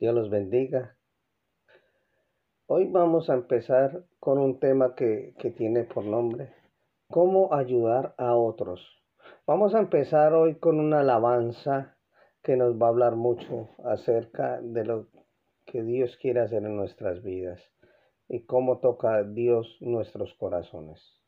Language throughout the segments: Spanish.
Dios los bendiga. Hoy vamos a empezar con un tema que, tiene por nombre ¿Cómo ayudar a otros? Vamos a empezar hoy con una alabanza que nos va a hablar mucho acerca de lo que Dios quiere hacer en nuestras vidas y cómo toca Dios nuestros corazones.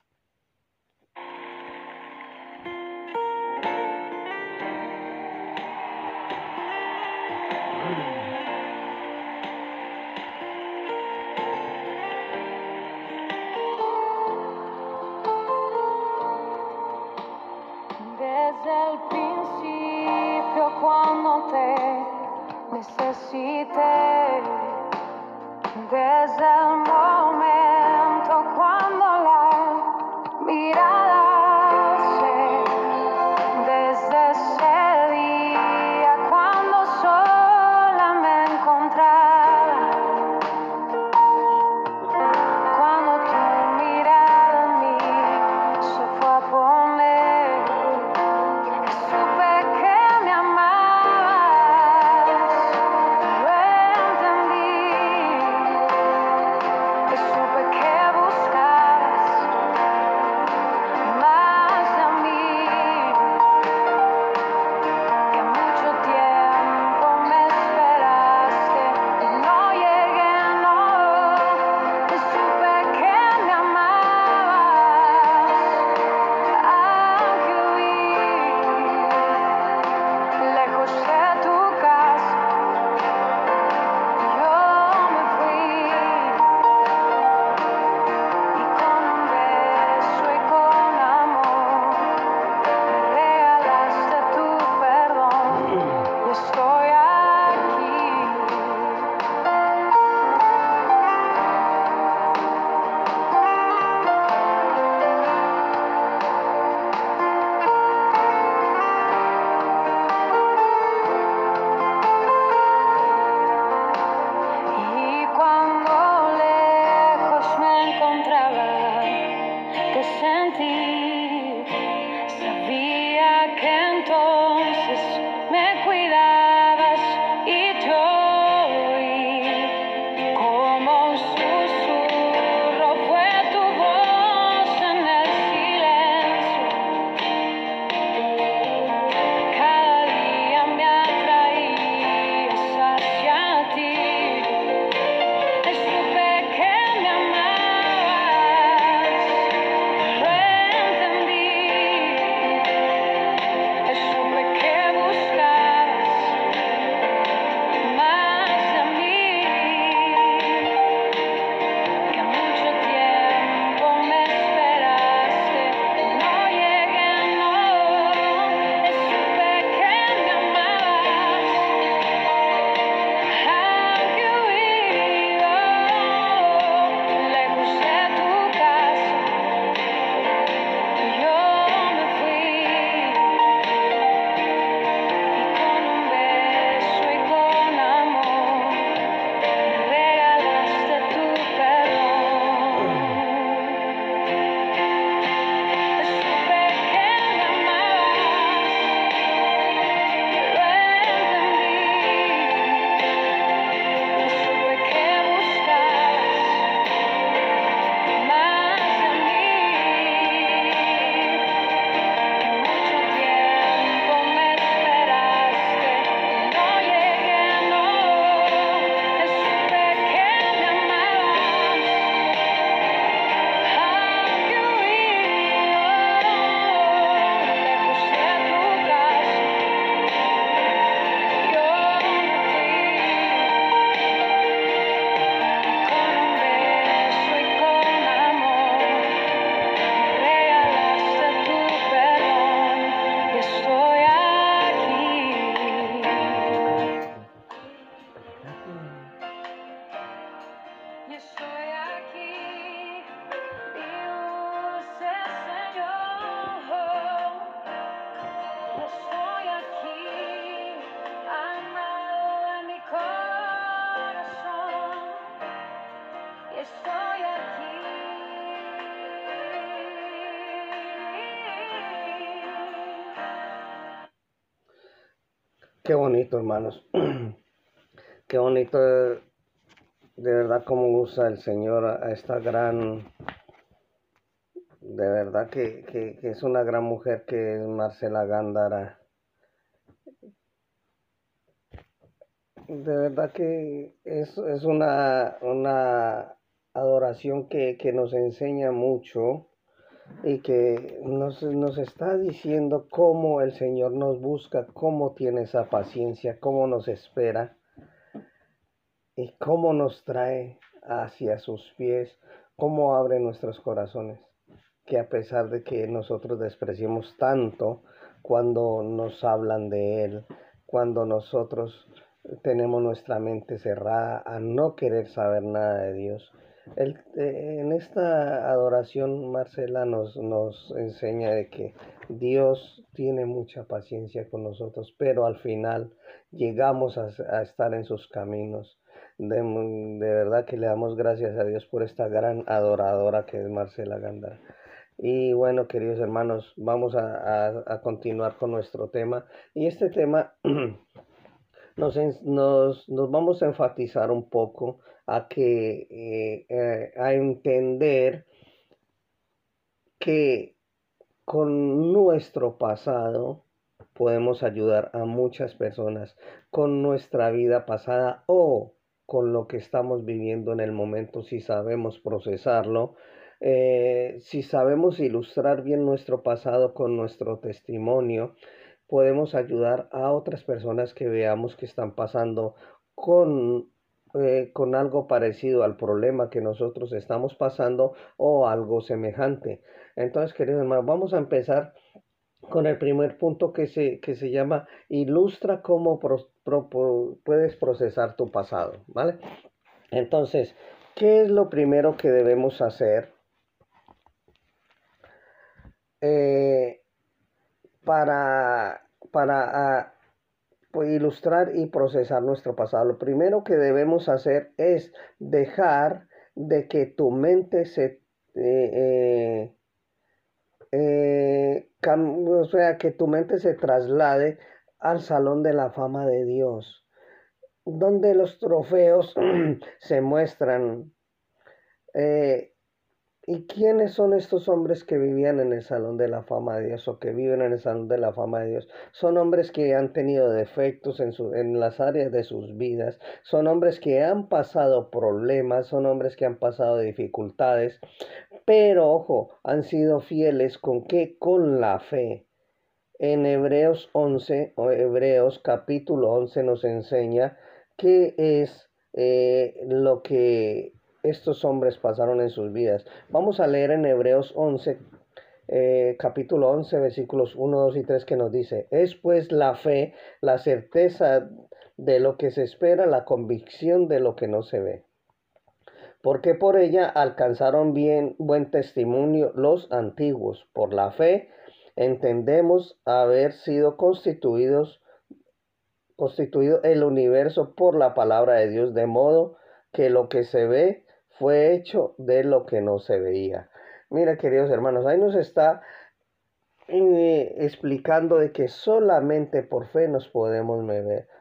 Qué bonito, hermanos. Qué bonito, de verdad, cómo usa el Señor a esta gran, de verdad que, que, es una gran mujer que es Marcela Gándara. De verdad que es, es una, una adoración que, que nos enseña mucho y que nos, nos, está diciendo cómo el Señor nos busca, cómo tiene esa paciencia, cómo nos espera y cómo nos trae hacia sus pies, cómo abre nuestros corazones, que a pesar de que nosotros despreciemos tanto cuando nos hablan de Él, cuando nosotros tenemos nuestra mente cerrada a no querer saber nada de Dios, el, eh, en esta adoración, Marcela nos, nos enseña de que Dios tiene mucha paciencia con nosotros, pero al final llegamos a, estar en sus caminos. De, verdad que le damos gracias a Dios por esta gran adoradora que es Marcela Gandara. Y bueno, queridos hermanos, vamos a, continuar con nuestro tema. Y este tema nos, nos, nos vamos a enfatizar un poco a que eh, eh, a entender que con nuestro pasado podemos ayudar a muchas personas con nuestra vida pasada o con lo que estamos viviendo en el momento si sabemos procesarlo eh, si sabemos ilustrar bien nuestro pasado con nuestro testimonio podemos ayudar a otras personas que veamos que están pasando con eh, con algo parecido al problema que nosotros estamos pasando o algo semejante. Entonces, queridos hermanos, vamos a empezar con el primer punto que se, que se llama ilustra cómo puedes procesar tu pasado, ¿vale? Entonces, ¿qué es lo primero que debemos hacer eh, para, para ah, ilustrar y procesar nuestro pasado. Lo primero que debemos hacer es dejar de que tu mente se... Eh, eh, eh, o sea, que tu mente se traslade al salón de la fama de Dios, donde los trofeos se muestran. ¿Y quiénes son estos hombres que vivían en el Salón de la Fama de Dios o que viven en el Salón de la Fama de Dios? Son hombres que han tenido defectos en, su, en las áreas de sus vidas, son hombres que han pasado problemas, son hombres que han pasado dificultades, pero ojo, han sido fieles con qué? Con la fe. En Hebreos 11 o Hebreos capítulo 11 nos enseña qué es eh, lo que estos hombres pasaron en sus vidas. Vamos a leer en Hebreos 11, eh, capítulo 11, versículos 1, 2 y 3 que nos dice, es pues la fe, la certeza de lo que se espera, la convicción de lo que no se ve. Porque por ella alcanzaron bien buen testimonio los antiguos. Por la fe entendemos haber sido constituidos constituido el universo por la palabra de Dios, de modo que lo que se ve fue hecho de lo que no se veía. Mira, queridos hermanos, ahí nos está eh, explicando de que solamente por fe nos podemos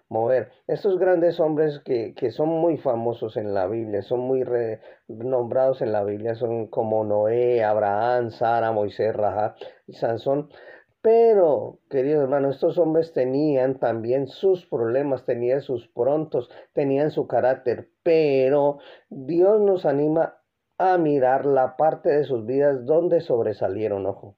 mover. Estos grandes hombres que, son muy famosos en la Biblia, son muy renombrados en la Biblia, son como Noé, Abraham, Sara, Moisés, Raja y Sansón. Pero, queridos hermanos, estos hombres tenían también sus problemas, tenían sus prontos, tenían su carácter, pero Dios nos anima a mirar la parte de sus vidas donde sobresalieron, ojo.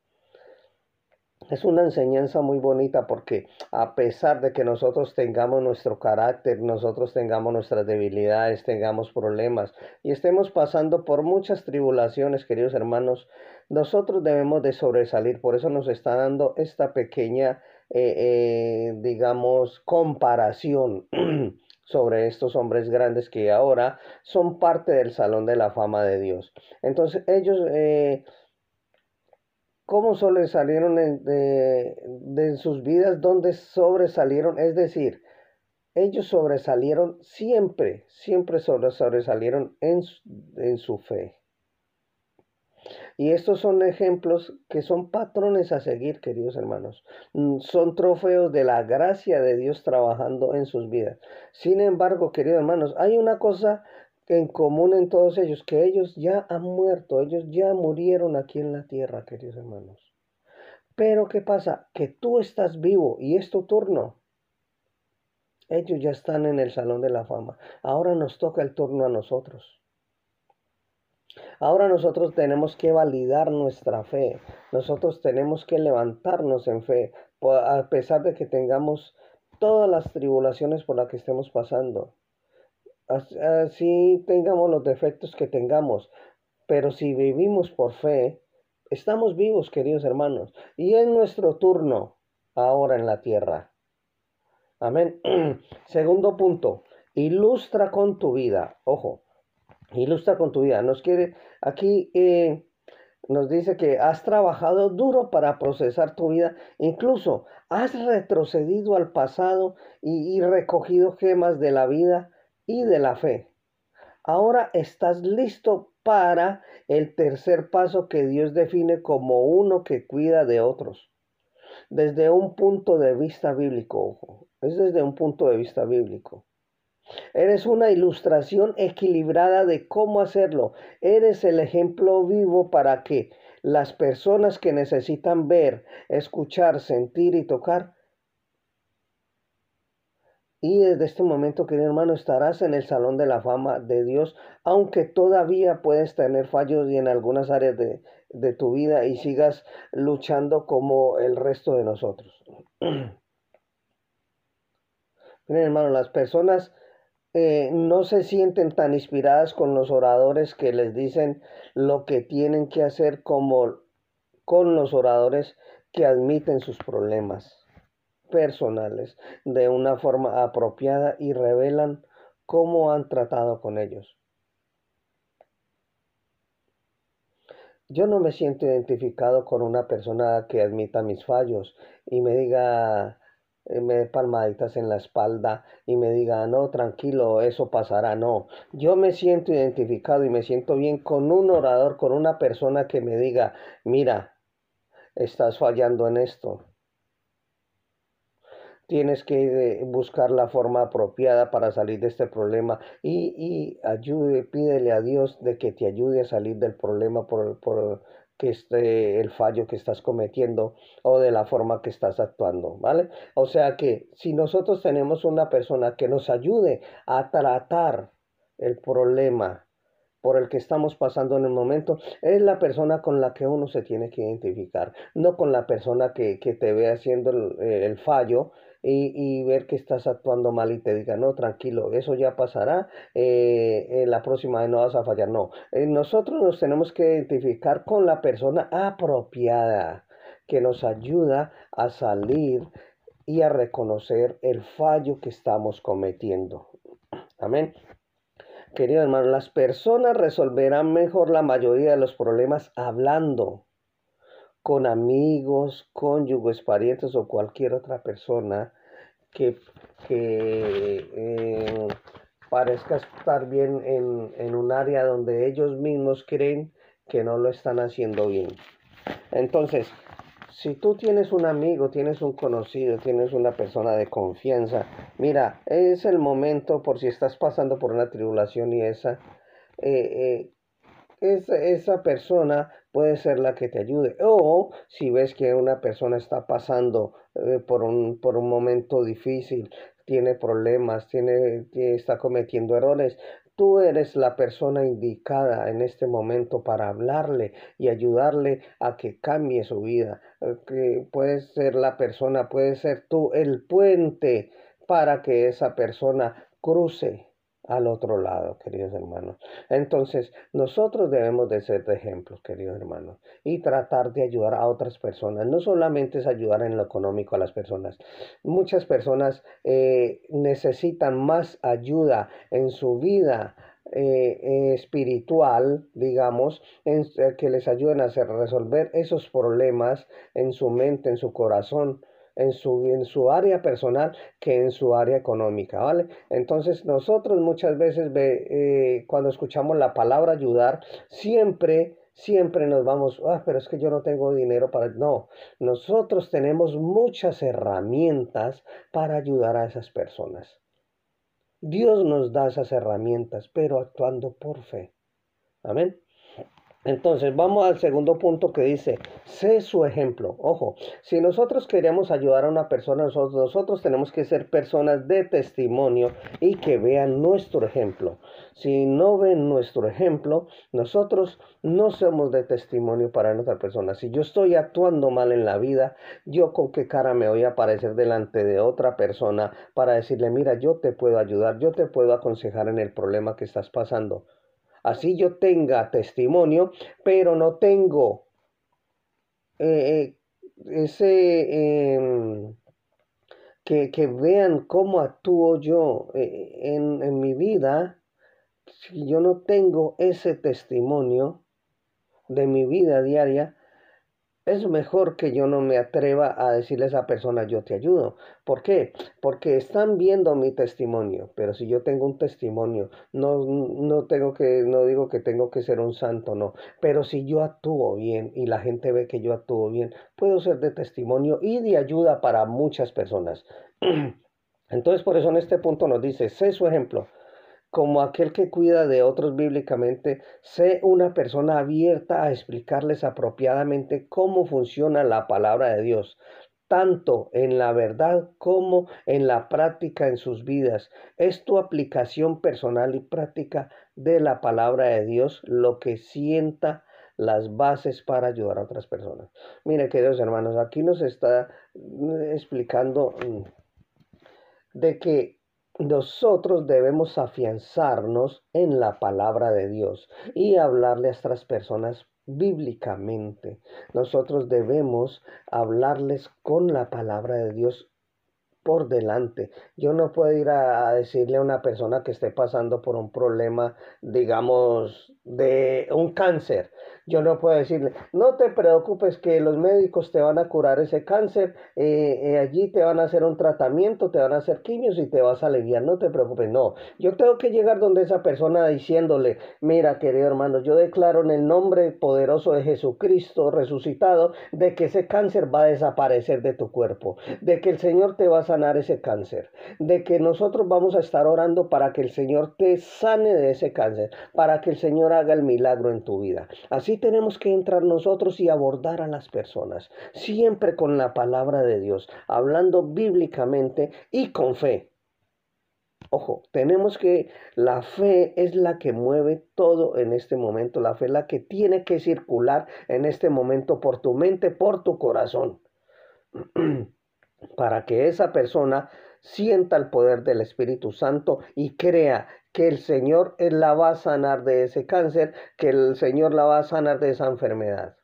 Es una enseñanza muy bonita porque a pesar de que nosotros tengamos nuestro carácter, nosotros tengamos nuestras debilidades, tengamos problemas y estemos pasando por muchas tribulaciones, queridos hermanos, nosotros debemos de sobresalir. Por eso nos está dando esta pequeña, eh, eh, digamos, comparación sobre estos hombres grandes que ahora son parte del Salón de la Fama de Dios. Entonces ellos... Eh, cómo sobresalieron de, sus vidas, dónde sobresalieron, es decir, ellos sobresalieron siempre, siempre sobresalieron en, en su fe. Y estos son ejemplos que son patrones a seguir, queridos hermanos. Mm, son trofeos de la gracia de Dios trabajando en sus vidas. Sin embargo, queridos hermanos, hay una cosa en común en todos ellos, que ellos ya han muerto, ellos ya murieron aquí en la tierra, queridos hermanos. Pero ¿qué pasa? Que tú estás vivo y es tu turno. Ellos ya están en el Salón de la Fama. Ahora nos toca el turno a nosotros. Ahora nosotros tenemos que validar nuestra fe. Nosotros tenemos que levantarnos en fe, a pesar de que tengamos todas las tribulaciones por las que estemos pasando. Así tengamos los defectos que tengamos. Pero si vivimos por fe, estamos vivos, queridos hermanos. Y es nuestro turno ahora en la tierra. Amén. Segundo punto, ilustra con tu vida. Ojo, ilustra con tu vida. Nos quiere, aquí eh, nos dice que has trabajado duro para procesar tu vida. Incluso has retrocedido al pasado y, y recogido gemas de la vida y de la fe. Ahora estás listo para el tercer paso que Dios define como uno que cuida de otros. Desde un punto de vista bíblico, ojo, es desde un punto de vista bíblico. Eres una ilustración equilibrada de cómo hacerlo. Eres el ejemplo vivo para que las personas que necesitan ver, escuchar, sentir y tocar y desde este momento, querido hermano, estarás en el salón de la fama de Dios, aunque todavía puedes tener fallos y en algunas áreas de, tu vida y sigas luchando como el resto de nosotros. Miren, hermano, las personas eh, no se sienten tan inspiradas con los oradores que les dicen lo que tienen que hacer como con los oradores que admiten sus problemas personales de una forma apropiada y revelan cómo han tratado con ellos. Yo no me siento identificado con una persona que admita mis fallos y me diga, eh, me dé palmaditas en la espalda y me diga, no, tranquilo, eso pasará. No, yo me siento identificado y me siento bien con un orador, con una persona que me diga, mira, estás fallando en esto tienes que eh, buscar la forma apropiada para salir de este problema y, y ayude, pídele a Dios de que te ayude a salir del problema por, por que esté el fallo que estás cometiendo o de la forma que estás actuando, ¿vale? O sea que si nosotros tenemos una persona que nos ayude a tratar el problema por el que estamos pasando en el momento, es la persona con la que uno se tiene que identificar, no con la persona que, que te ve haciendo el, el fallo y, ver que estás actuando mal y te diga, no, tranquilo, eso ya pasará, eh, en la próxima vez no vas a fallar. No, eh, nosotros nos tenemos que identificar con la persona apropiada que nos ayuda a salir y a reconocer el fallo que estamos cometiendo. Amén. Querido hermano, las personas resolverán mejor la mayoría de los problemas hablando con amigos, cónyuges, parientes o cualquier otra persona que, eh, parezca estar bien en, en un área donde ellos mismos creen que no lo están haciendo bien. Entonces, si tú tienes un amigo, tienes un conocido, tienes una persona de confianza, mira, es el momento por si estás pasando por una tribulación y esa, eh, eh, esa persona puede ser la que te ayude. O si ves que una persona está pasando eh, por, un, por un momento difícil, tiene problemas, tiene, está cometiendo errores, tú eres la persona indicada en este momento para hablarle y ayudarle a que cambie su vida. Eh, que puedes ser la persona, puedes ser tú el puente para que esa persona cruce al otro lado, queridos hermanos. Entonces, nosotros debemos de ser de ejemplos, queridos hermanos, y tratar de ayudar a otras personas. No solamente es ayudar en lo económico a las personas. Muchas personas eh, necesitan más ayuda en su vida eh, espiritual, digamos, en, eh, que les ayuden a hacer, resolver esos problemas en su mente, en su corazón en su, en su área personal que en su área económica, ¿vale? Entonces nosotros muchas veces ve, eh, cuando escuchamos la palabra ayudar, siempre siempre nos vamos, ah, pero es que yo no tengo dinero para... No, nosotros tenemos muchas herramientas para ayudar a esas personas. Dios nos da esas herramientas, pero actuando por fe. Amén. Entonces, vamos al segundo punto que dice, sé su ejemplo. Ojo, si nosotros queremos ayudar a una persona, nosotros, nosotros, tenemos que ser personas de testimonio y que vean nuestro ejemplo. Si no ven nuestro ejemplo, nosotros no somos de testimonio para otra persona. Si yo estoy actuando mal en la vida, yo con qué cara me voy a aparecer delante de otra persona para decirle, mira, yo te puedo ayudar, yo te puedo aconsejar en el problema que estás pasando así yo tenga testimonio, pero no tengo eh, eh, ese... Em, que, vean cómo actúo yo eh, en, en mi vida, si yo no tengo ese testimonio de mi vida diaria, es mejor que yo no me atreva a decirle a esa persona yo te ayudo. ¿Por qué? Porque están viendo mi testimonio, pero si yo tengo un testimonio, no, no tengo que, no digo que tengo que ser un santo, no, pero si yo actúo bien y la gente ve que yo actúo bien, puedo ser de testimonio y de ayuda para muchas personas. Entonces por eso en este punto nos dice, sé su ejemplo como aquel que cuida de otros bíblicamente, sé una persona abierta a explicarles apropiadamente cómo funciona la palabra de Dios, tanto en la verdad como en la práctica en sus vidas. Es tu aplicación personal y práctica de la palabra de Dios lo que sienta las bases para ayudar a otras personas. Mire, queridos hermanos, aquí nos está explicando mm, de que nosotros debemos afianzarnos en la palabra de Dios y hablarle a estas personas bíblicamente. Nosotros debemos hablarles con la palabra de Dios por delante. Yo no puedo ir a, decirle a una persona que esté pasando por un problema, digamos, de un cáncer. Yo no puedo decirle, no te preocupes que los médicos te van a curar ese cáncer, eh, eh, allí te van a hacer un tratamiento, te van a hacer quimios y te vas a aliviar, no te preocupes, no. Yo tengo que llegar donde esa persona diciéndole, mira querido hermano, yo declaro en el nombre poderoso de Jesucristo resucitado de que ese cáncer va a desaparecer de tu cuerpo, de que el Señor te va a sanar ese cáncer, de que nosotros vamos a estar orando para que el Señor te sane de ese cáncer, para que el Señor haga el milagro en tu vida. Así tenemos que entrar nosotros y abordar a las personas, siempre con la palabra de Dios, hablando bíblicamente y con fe. Ojo, tenemos que la fe es la que mueve todo en este momento, la fe es la que tiene que circular en este momento por tu mente, por tu corazón, para que esa persona sienta el poder del Espíritu Santo y crea que el Señor la va a sanar de ese cáncer, que el Señor la va a sanar de esa enfermedad.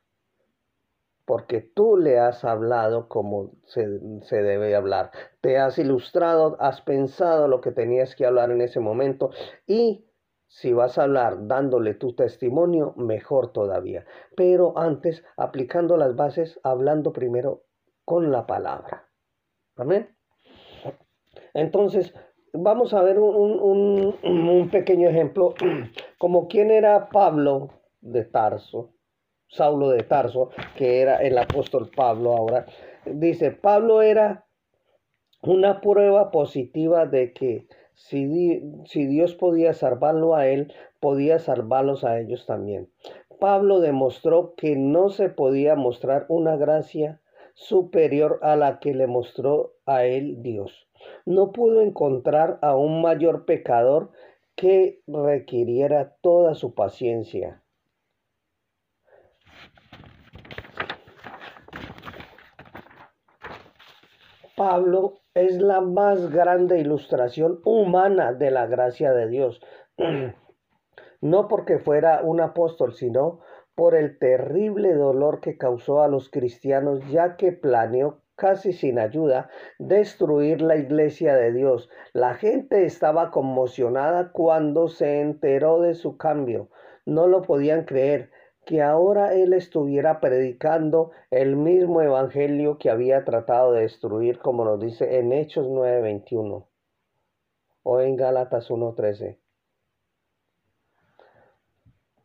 Porque tú le has hablado como se, se, debe hablar. Te has ilustrado, has pensado lo que tenías que hablar en ese momento y si vas a hablar dándole tu testimonio, mejor todavía. Pero antes, aplicando las bases, hablando primero con la palabra. Amén. Entonces, vamos a ver un, pequeño ejemplo, como quién era Pablo de Tarso, Saulo de Tarso, que era el apóstol Pablo ahora. Dice, Pablo era una prueba positiva de que si, si Dios podía salvarlo a él, podía salvarlos a ellos también. Pablo demostró que no se podía mostrar una gracia superior a la que le mostró a él Dios no pudo encontrar a un mayor pecador que requiriera toda su paciencia. Pablo es la más grande ilustración humana de la gracia de Dios. No porque fuera un apóstol, sino por el terrible dolor que causó a los cristianos, ya que planeó casi sin ayuda, destruir la iglesia de Dios. La gente estaba conmocionada cuando se enteró de su cambio. No lo podían creer que ahora él estuviera predicando el mismo evangelio que había tratado de destruir, como nos dice en Hechos 9:21 o en Gálatas 1:13.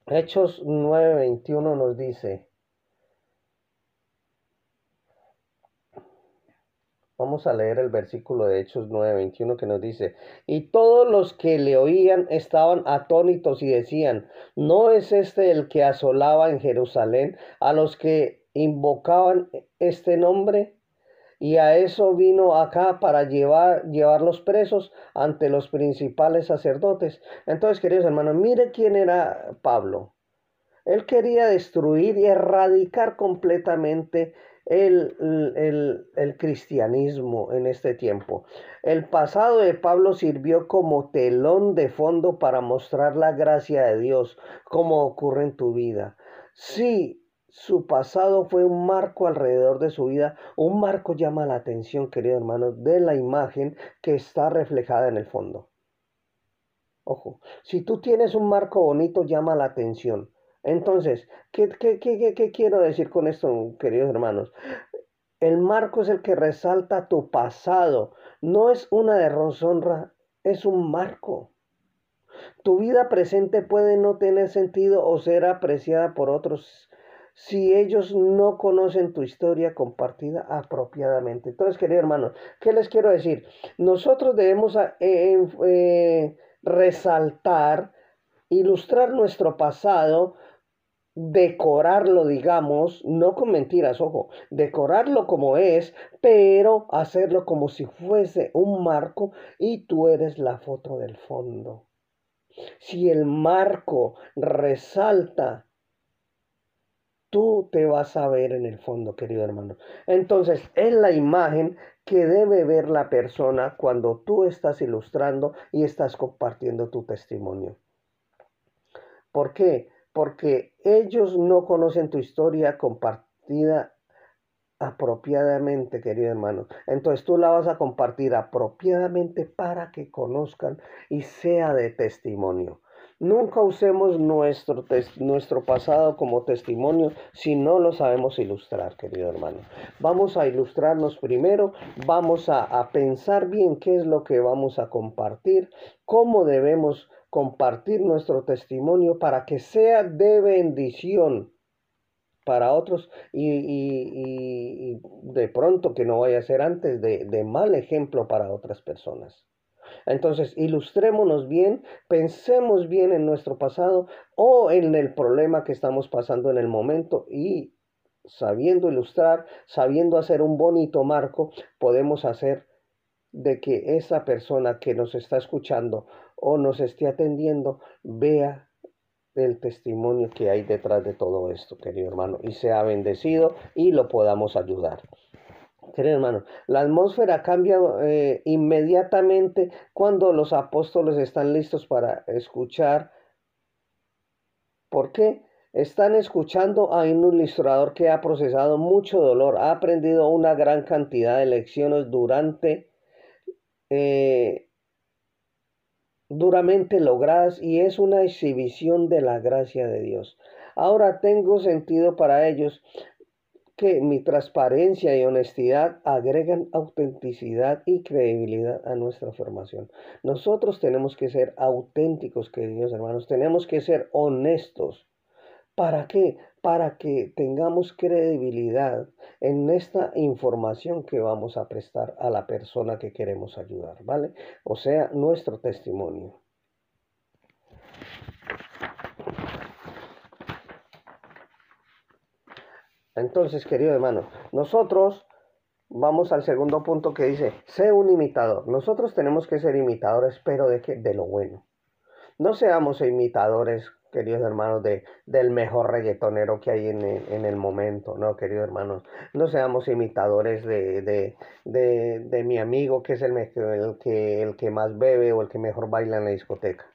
Hechos 9:21 nos dice, Vamos a leer el versículo de Hechos 9:21 que nos dice, y todos los que le oían estaban atónitos y decían, ¿no es este el que asolaba en Jerusalén a los que invocaban este nombre? Y a eso vino acá para llevar, llevarlos presos ante los principales sacerdotes. Entonces, queridos hermanos, mire quién era Pablo. Él quería destruir y erradicar completamente el, el, cristianismo en este tiempo. El pasado de Pablo sirvió como telón de fondo para mostrar la gracia de Dios, como ocurre en tu vida. Sí, su pasado fue un marco alrededor de su vida. Un marco llama la atención, querido hermano, de la imagen que está reflejada en el fondo. Ojo, si tú tienes un marco bonito, llama la atención. Entonces, ¿qué, qué, quiero decir con esto, queridos hermanos? El marco es el que resalta tu pasado, no es una deshonra, es un marco. Tu vida presente puede no tener sentido o ser apreciada por otros si ellos no conocen tu historia compartida apropiadamente. Entonces, queridos hermanos, ¿qué les quiero decir? Nosotros debemos eh, eh, resaltar, ilustrar nuestro pasado decorarlo, digamos, no con mentiras, ojo, decorarlo como es, pero hacerlo como si fuese un marco y tú eres la foto del fondo. Si el marco resalta, tú te vas a ver en el fondo, querido hermano. Entonces, es la imagen que debe ver la persona cuando tú estás ilustrando y estás compartiendo tu testimonio. ¿Por qué? Porque ellos no conocen tu historia compartida apropiadamente, querido hermano. Entonces tú la vas a compartir apropiadamente para que conozcan y sea de testimonio. Nunca usemos nuestro, nuestro pasado como testimonio si no lo sabemos ilustrar, querido hermano. Vamos a ilustrarnos primero, vamos a, a pensar bien qué es lo que vamos a compartir, cómo debemos compartir nuestro testimonio para que sea de bendición para otros y, de pronto que no vaya a ser antes de, de mal ejemplo para otras personas. Entonces, ilustrémonos bien, pensemos bien en nuestro pasado o en el problema que estamos pasando en el momento y sabiendo ilustrar, sabiendo hacer un bonito marco, podemos hacer de que esa persona que nos está escuchando o nos esté atendiendo vea el testimonio que hay detrás de todo esto, querido hermano, y sea bendecido y lo podamos ayudar. Querido hermano, la atmósfera cambia eh, inmediatamente cuando los apóstoles están listos para escuchar. ¿Por qué? Están escuchando a un ilustrador que ha procesado mucho dolor, ha aprendido una gran cantidad de lecciones durante eh, duramente logradas y es una exhibición de la gracia de Dios. Ahora tengo sentido para ellos que mi transparencia y honestidad agregan autenticidad y credibilidad a nuestra formación. Nosotros tenemos que ser auténticos, queridos hermanos, tenemos que ser honestos. ¿Para qué? Para que tengamos credibilidad en esta información que vamos a prestar a la persona que queremos ayudar, ¿vale? O sea, nuestro testimonio. Entonces, querido hermano, nosotros vamos al segundo punto que dice, sé un imitador. Nosotros tenemos que ser imitadores, pero de qué? De lo bueno. No seamos imitadores queridos hermanos, de, del mejor reggaetonero que hay en, el momento, ¿no, queridos hermanos? No seamos imitadores de, de, de, mi amigo que es el, el, que, el que más bebe o el que mejor baila en la discoteca.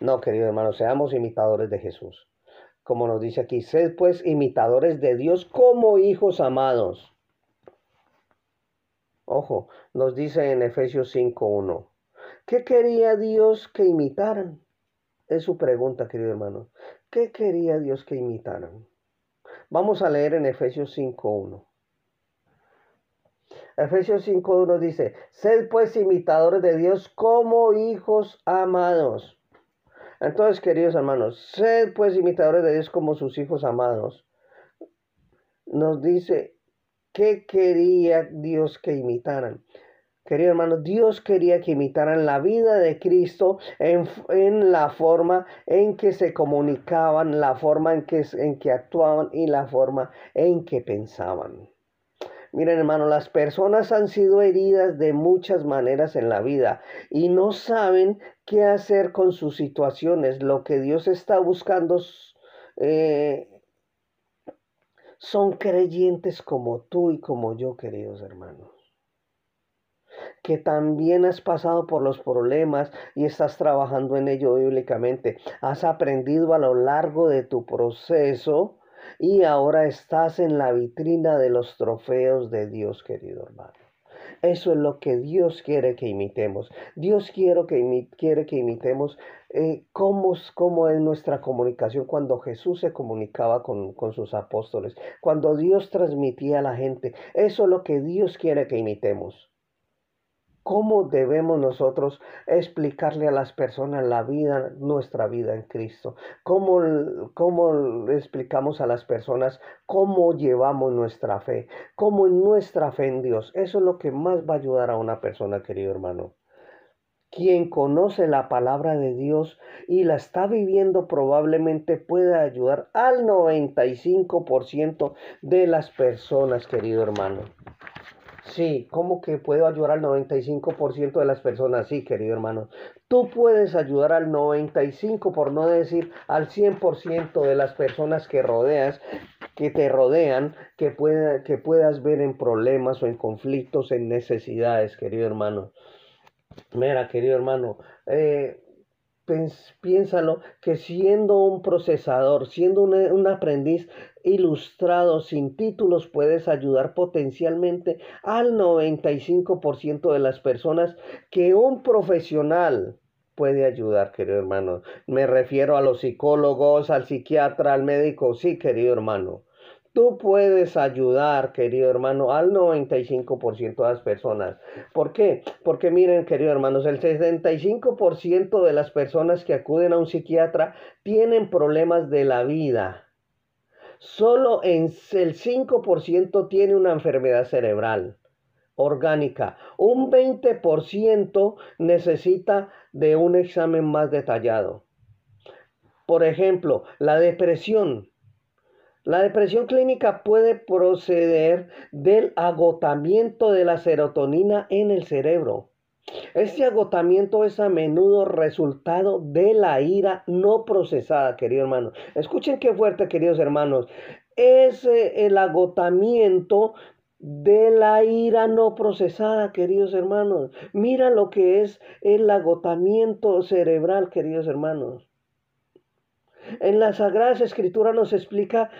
No, queridos hermanos, seamos imitadores de Jesús. Como nos dice aquí, sed pues imitadores de Dios como hijos amados. Ojo, nos dice en Efesios 5.1. ¿Qué quería Dios que imitaran? Es su pregunta, querido hermano. ¿Qué quería Dios que imitaran? Vamos a leer en Efesios 5.1. Efesios 5.1 dice, sed pues imitadores de Dios como hijos amados. Entonces, queridos hermanos, sed pues imitadores de Dios como sus hijos amados. Nos dice, ¿qué quería Dios que imitaran? Querido hermano, Dios quería que imitaran la vida de Cristo en, en, la forma en que se comunicaban, la forma en que, en que actuaban y la forma en que pensaban. Miren hermano, las personas han sido heridas de muchas maneras en la vida y no saben qué hacer con sus situaciones. Lo que Dios está buscando eh, son creyentes como tú y como yo, queridos hermanos que también has pasado por los problemas y estás trabajando en ello bíblicamente. Has aprendido a lo largo de tu proceso y ahora estás en la vitrina de los trofeos de Dios, querido hermano. Eso es lo que Dios quiere que imitemos. Dios quiere que, quiere que imitemos eh, cómo, cómo, es nuestra comunicación cuando Jesús se comunicaba con, con sus apóstoles, cuando Dios transmitía a la gente. Eso es lo que Dios quiere que imitemos. ¿Cómo debemos nosotros explicarle a las personas la vida, nuestra vida en Cristo? ¿Cómo, ¿Cómo explicamos a las personas cómo llevamos nuestra fe? ¿Cómo nuestra fe en Dios? Eso es lo que más va a ayudar a una persona, querido hermano. Quien conoce la palabra de Dios y la está viviendo probablemente puede ayudar al 95% de las personas, querido hermano. Sí, ¿cómo que puedo ayudar al 95% de las personas? Sí, querido hermano. Tú puedes ayudar al 95, por no decir al 100% de las personas que rodeas, que te rodean, que, pueda, que puedas ver en problemas o en conflictos, en necesidades, querido hermano. Mira, querido hermano, eh, piénsalo que siendo un procesador, siendo un, aprendiz ilustrado sin títulos, puedes ayudar potencialmente al 95% de las personas que un profesional puede ayudar, querido hermano. Me refiero a los psicólogos, al psiquiatra, al médico, sí, querido hermano. Tú puedes ayudar, querido hermano, al 95% de las personas. ¿Por qué? Porque miren, querido hermanos, el 65% de las personas que acuden a un psiquiatra tienen problemas de la vida. Solo en el 5% tiene una enfermedad cerebral orgánica. Un 20% necesita de un examen más detallado. Por ejemplo, la depresión la depresión clínica puede proceder del agotamiento de la serotonina en el cerebro. Este agotamiento es a menudo resultado de la ira no procesada, querido hermano. Escuchen qué fuerte, queridos hermanos. Es eh, el agotamiento de la ira no procesada, queridos hermanos. Mira lo que es el agotamiento cerebral, queridos hermanos. En la Sagrada Escritura nos explica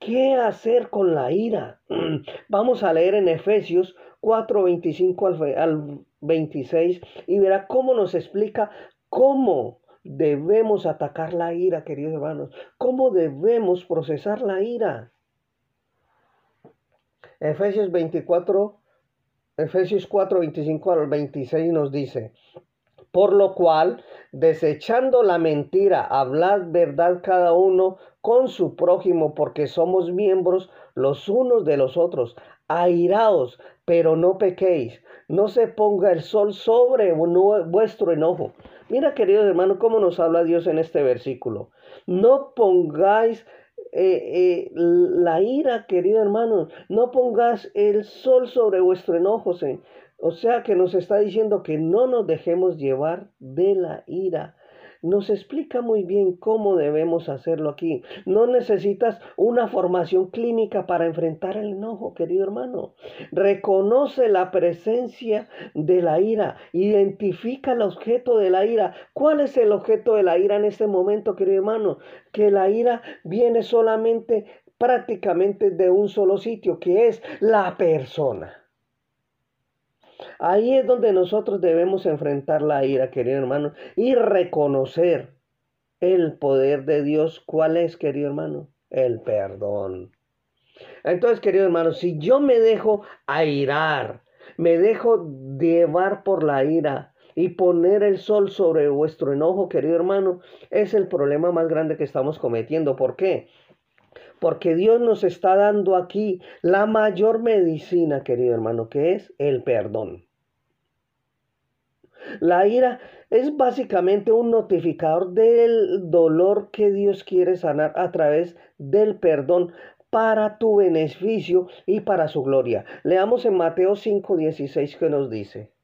qué hacer con la ira. Vamos a leer en Efesios 4, 25 al 26 y verá cómo nos explica cómo debemos atacar la ira, queridos hermanos, cómo debemos procesar la ira. Efesios 24, Efesios 4, 25 al 26 nos dice, por lo cual, desechando la mentira, hablad verdad cada uno con su prójimo, porque somos miembros los unos de los otros. Airaos, pero no pequéis. No se ponga el sol sobre vuestro enojo. Mira, queridos hermanos, cómo nos habla Dios en este versículo. No pongáis eh, eh, la ira, querido hermano. No pongas el sol sobre vuestro enojo. O sea que nos está diciendo que no nos dejemos llevar de la ira. Nos explica muy bien cómo debemos hacerlo aquí. No necesitas una formación clínica para enfrentar el enojo, querido hermano. Reconoce la presencia de la ira. Identifica el objeto de la ira. ¿Cuál es el objeto de la ira en este momento, querido hermano? Que la ira viene solamente prácticamente de un solo sitio, que es la persona. Ahí es donde nosotros debemos enfrentar la ira, querido hermano, y reconocer el poder de Dios. ¿Cuál es, querido hermano? El perdón. Entonces, querido hermano, si yo me dejo airar, me dejo llevar por la ira, y poner el sol sobre vuestro enojo, querido hermano, es el problema más grande que estamos cometiendo. ¿Por qué? Porque Dios nos está dando aquí la mayor medicina, querido hermano, que es el perdón. La ira es básicamente un notificador del dolor que Dios quiere sanar a través del perdón para tu beneficio y para su gloria. Leamos en Mateo 5:16 que nos dice.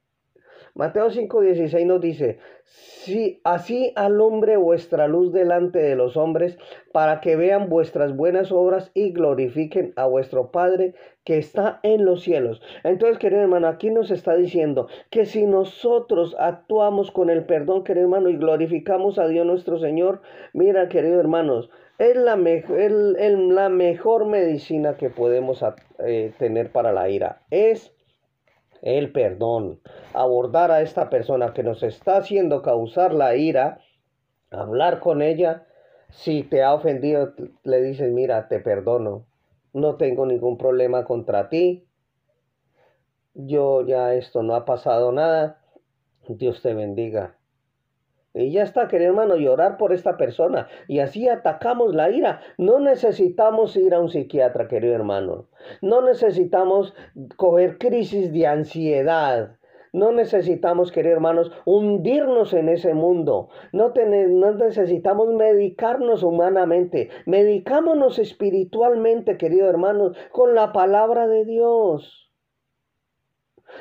Mateo 5:16 nos dice, si así alumbre vuestra luz delante de los hombres, para que vean vuestras buenas obras y glorifiquen a vuestro Padre que está en los cielos. Entonces, querido hermano, aquí nos está diciendo que si nosotros actuamos con el perdón, querido hermano, y glorificamos a Dios nuestro Señor, mira, querido hermanos, es la, la mejor medicina que podemos eh, tener para la ira. Es el perdón. Abordar a esta persona que nos está haciendo causar la ira, hablar con ella. Si te ha ofendido, le dices, mira, te perdono. No tengo ningún problema contra ti. Yo ya esto no ha pasado nada. Dios te bendiga. Y ya está, querido hermano, llorar por esta persona. Y así atacamos la ira. No necesitamos ir a un psiquiatra, querido hermano. No necesitamos coger crisis de ansiedad. No necesitamos, queridos hermanos, hundirnos en ese mundo. No, no, necesitamos medicarnos humanamente. Medicámonos espiritualmente, queridos hermanos, con la palabra de Dios.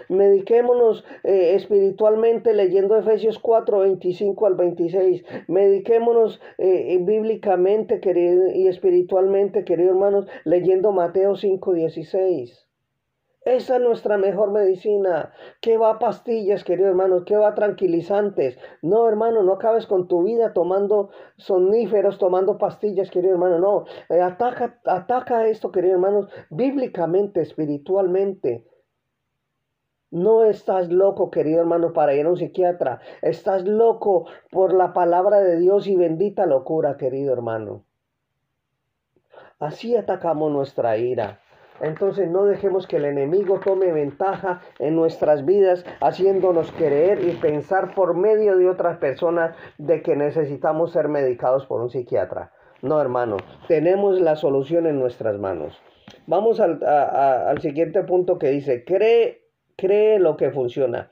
Mediquémonos eh, espiritualmente leyendo Efesios 4, 25 al 26. Mediquémonos eh, bíblicamente querido, y espiritualmente, queridos hermanos, leyendo Mateo 5, 16. Esa es nuestra mejor medicina. ¿Qué va a pastillas, queridos hermanos? ¿Qué va tranquilizantes? No, hermano, no acabes con tu vida tomando soníferos, tomando pastillas, querido hermano. No, eh, ataca, ataca esto, queridos hermanos, bíblicamente, espiritualmente. No estás loco, querido hermano, para ir a un psiquiatra. Estás loco por la palabra de Dios y bendita locura, querido hermano. Así atacamos nuestra ira. Entonces no dejemos que el enemigo tome ventaja en nuestras vidas, haciéndonos creer y pensar por medio de otras personas de que necesitamos ser medicados por un psiquiatra. No, hermano, tenemos la solución en nuestras manos. Vamos al, al siguiente punto que dice, cree cree lo que funciona.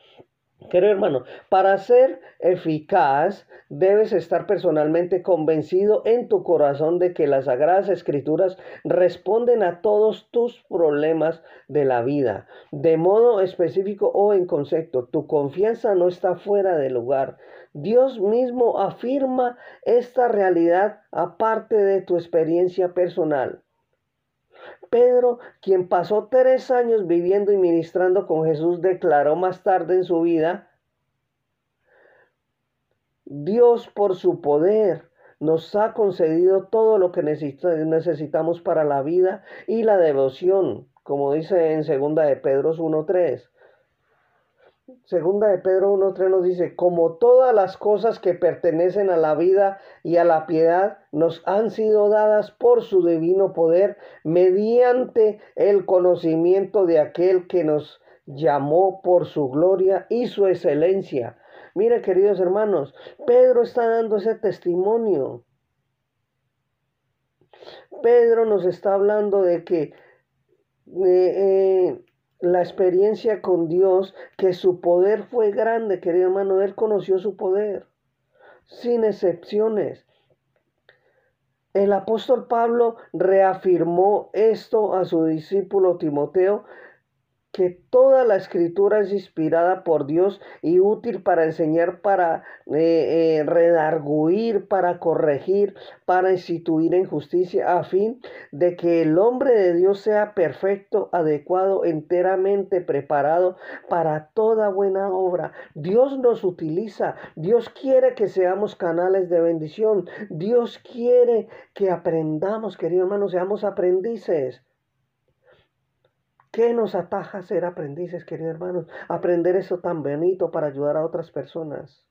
Querido hermano, para ser eficaz debes estar personalmente convencido en tu corazón de que las sagradas escrituras responden a todos tus problemas de la vida, de modo específico o en concepto. Tu confianza no está fuera de lugar. Dios mismo afirma esta realidad aparte de tu experiencia personal. Pedro, quien pasó tres años viviendo y ministrando con Jesús, declaró más tarde en su vida, Dios por su poder nos ha concedido todo lo que necesitamos para la vida y la devoción, como dice en segunda de Pedro 1.3. Segunda de Pedro 1.3 nos dice, como todas las cosas que pertenecen a la vida y a la piedad nos han sido dadas por su divino poder mediante el conocimiento de aquel que nos llamó por su gloria y su excelencia. Mire, queridos hermanos, Pedro está dando ese testimonio. Pedro nos está hablando de que eh, eh, la experiencia con Dios, que su poder fue grande, querido hermano, él conoció su poder, sin excepciones. El apóstol Pablo reafirmó esto a su discípulo Timoteo que toda la escritura es inspirada por Dios y útil para enseñar, para eh, eh, redarguir, para corregir, para instituir en justicia, a fin de que el hombre de Dios sea perfecto, adecuado, enteramente preparado para toda buena obra. Dios nos utiliza, Dios quiere que seamos canales de bendición, Dios quiere que aprendamos, querido hermano, seamos aprendices. ¿Qué nos ataja ser aprendices, queridos hermanos? Aprender eso tan bonito para ayudar a otras personas.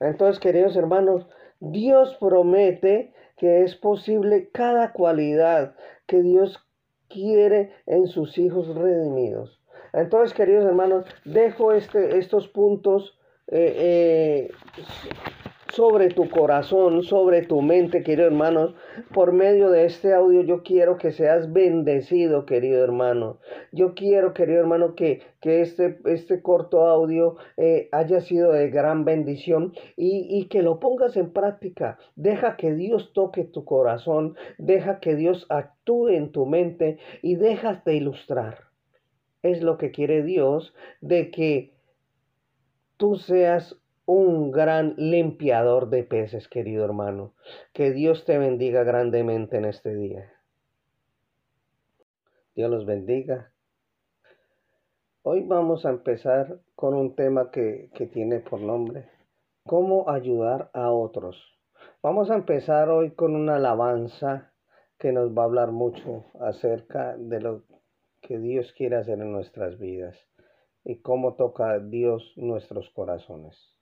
Entonces, queridos hermanos, Dios promete que es posible cada cualidad que Dios quiere en sus hijos redimidos. Entonces, queridos hermanos, dejo este, estos puntos eh, eh, sobre tu corazón, sobre tu mente, querido hermano. Por medio de este audio yo quiero que seas bendecido, querido hermano. Yo quiero, querido hermano, que, que este, este corto audio eh, haya sido de gran bendición y, y que lo pongas en práctica. Deja que Dios toque tu corazón, deja que Dios actúe en tu mente y dejas de ilustrar. Es lo que quiere Dios de que tú seas un gran limpiador de peces, querido hermano. Que Dios te bendiga grandemente en este día. Dios los bendiga. Hoy vamos a empezar con un tema que, que tiene por nombre ¿Cómo ayudar a otros? Vamos a empezar hoy con una alabanza que nos va a hablar mucho acerca de lo que Dios quiere hacer en nuestras vidas y cómo toca Dios nuestros corazones.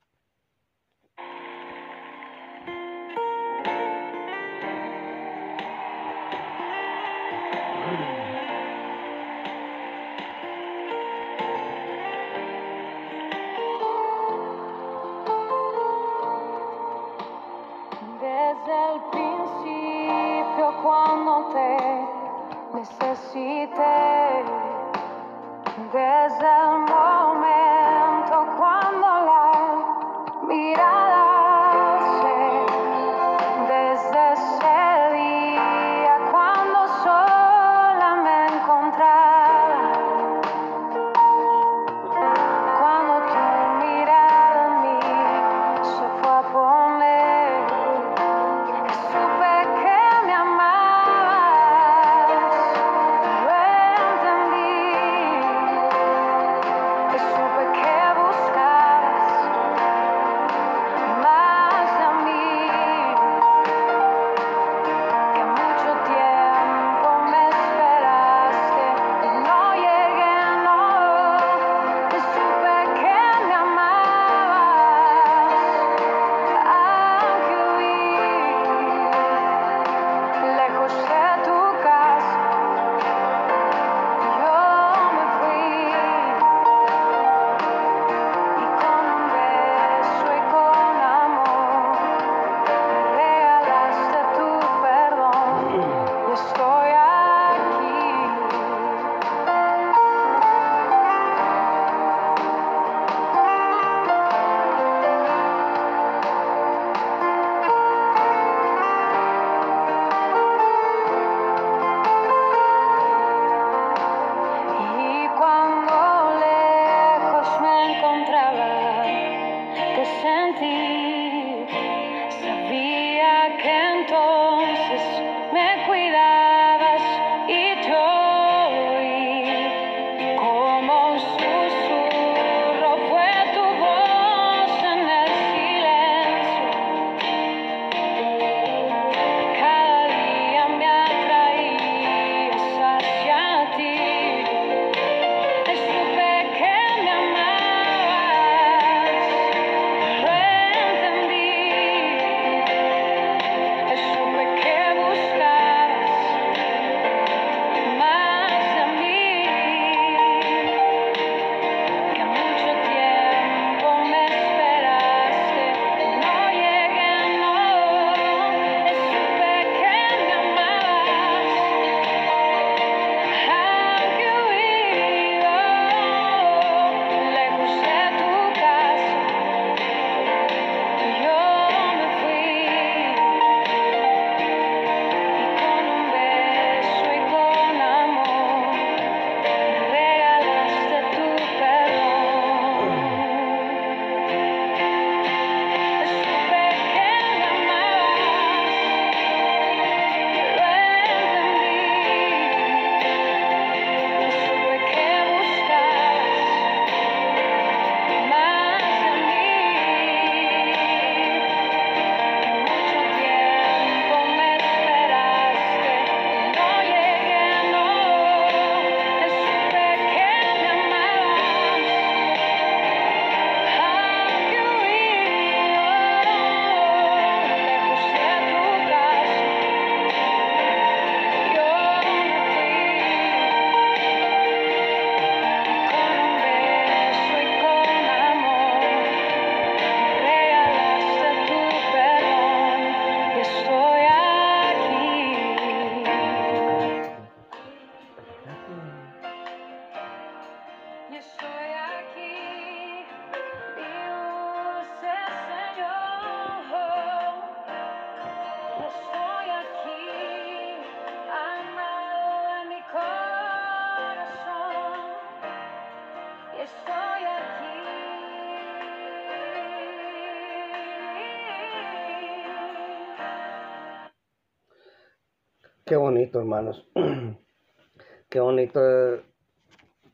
Qué bonito, hermanos. Qué bonito, de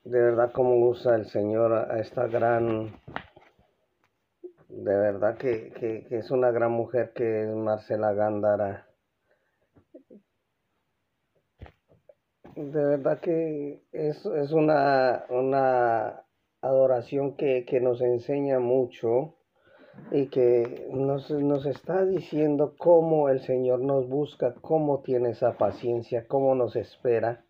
verdad, cómo usa el Señor a esta gran, de verdad que, que, que es una gran mujer que es Marcela Gándara. De verdad que es, es una, una adoración que, que nos enseña mucho y que nos, nos, está diciendo cómo el Señor nos busca, cómo tiene esa paciencia, cómo nos espera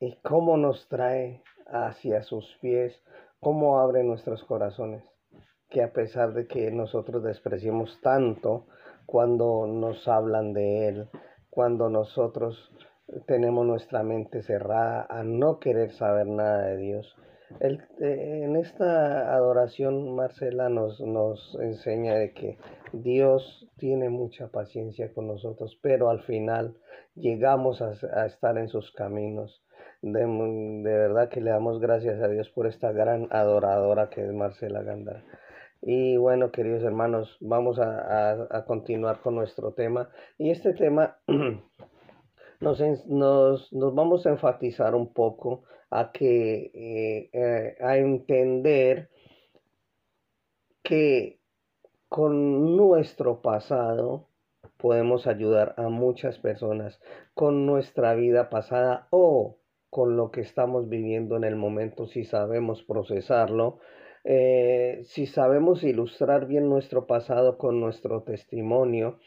y cómo nos trae hacia sus pies, cómo abre nuestros corazones. Que a pesar de que nosotros despreciemos tanto cuando nos hablan de Él, cuando nosotros tenemos nuestra mente cerrada a no querer saber nada de Dios, el, eh, en esta adoración, Marcela nos, nos enseña de que Dios tiene mucha paciencia con nosotros, pero al final llegamos a, a estar en sus caminos. De, de, verdad que le damos gracias a Dios por esta gran adoradora que es Marcela Gándara. Y bueno, queridos hermanos, vamos a, a, a continuar con nuestro tema. Y este tema nos, nos, nos vamos a enfatizar un poco a que eh, eh, a entender que con nuestro pasado podemos ayudar a muchas personas con nuestra vida pasada o con lo que estamos viviendo en el momento si sabemos procesarlo eh, si sabemos ilustrar bien nuestro pasado con nuestro testimonio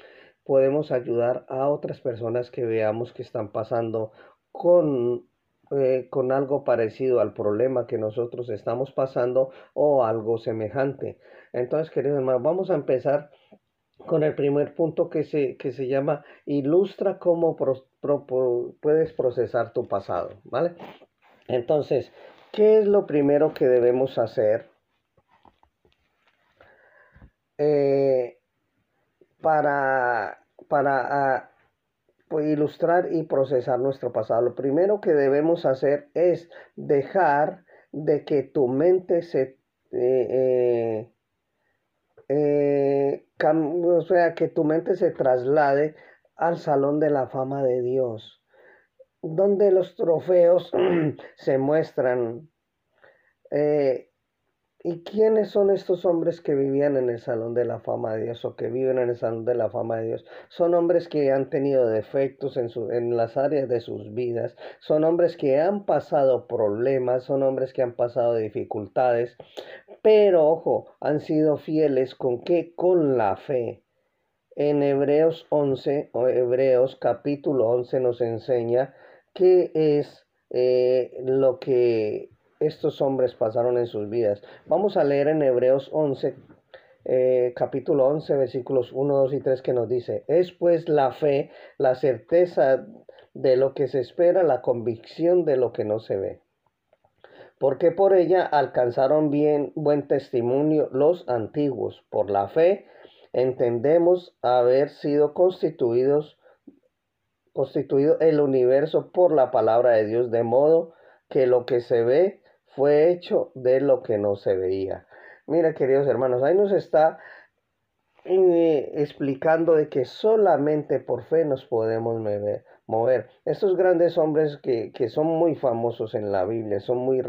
podemos ayudar a otras personas que veamos que están pasando con eh, con algo parecido al problema que nosotros estamos pasando o algo semejante. Entonces, queridos hermanos, vamos a empezar con el primer punto que se, que se llama ilustra cómo puedes procesar tu pasado, ¿vale? Entonces, ¿qué es lo primero que debemos hacer eh, para, para ah, ilustrar y procesar nuestro pasado. Lo primero que debemos hacer es dejar de que tu mente se... Eh, eh, eh o sea, que tu mente se traslade al salón de la fama de Dios, donde los trofeos se muestran. ¿Y quiénes son estos hombres que vivían en el Salón de la Fama de Dios o que viven en el Salón de la Fama de Dios? Son hombres que han tenido defectos en, su, en las áreas de sus vidas, son hombres que han pasado problemas, son hombres que han pasado dificultades, pero ojo, han sido fieles con qué? Con la fe. En Hebreos 11 o Hebreos capítulo 11 nos enseña qué es eh, lo que estos hombres pasaron en sus vidas. Vamos a leer en Hebreos 11, eh, capítulo 11, versículos 1, 2 y 3 que nos dice, es pues la fe, la certeza de lo que se espera, la convicción de lo que no se ve. Porque por ella alcanzaron bien buen testimonio los antiguos. Por la fe entendemos haber sido constituidos constituido el universo por la palabra de Dios, de modo que lo que se ve fue hecho de lo que no se veía. Mira, queridos hermanos, ahí nos está eh, explicando de que solamente por fe nos podemos mover. Estos grandes hombres que, que, son muy famosos en la Biblia, son muy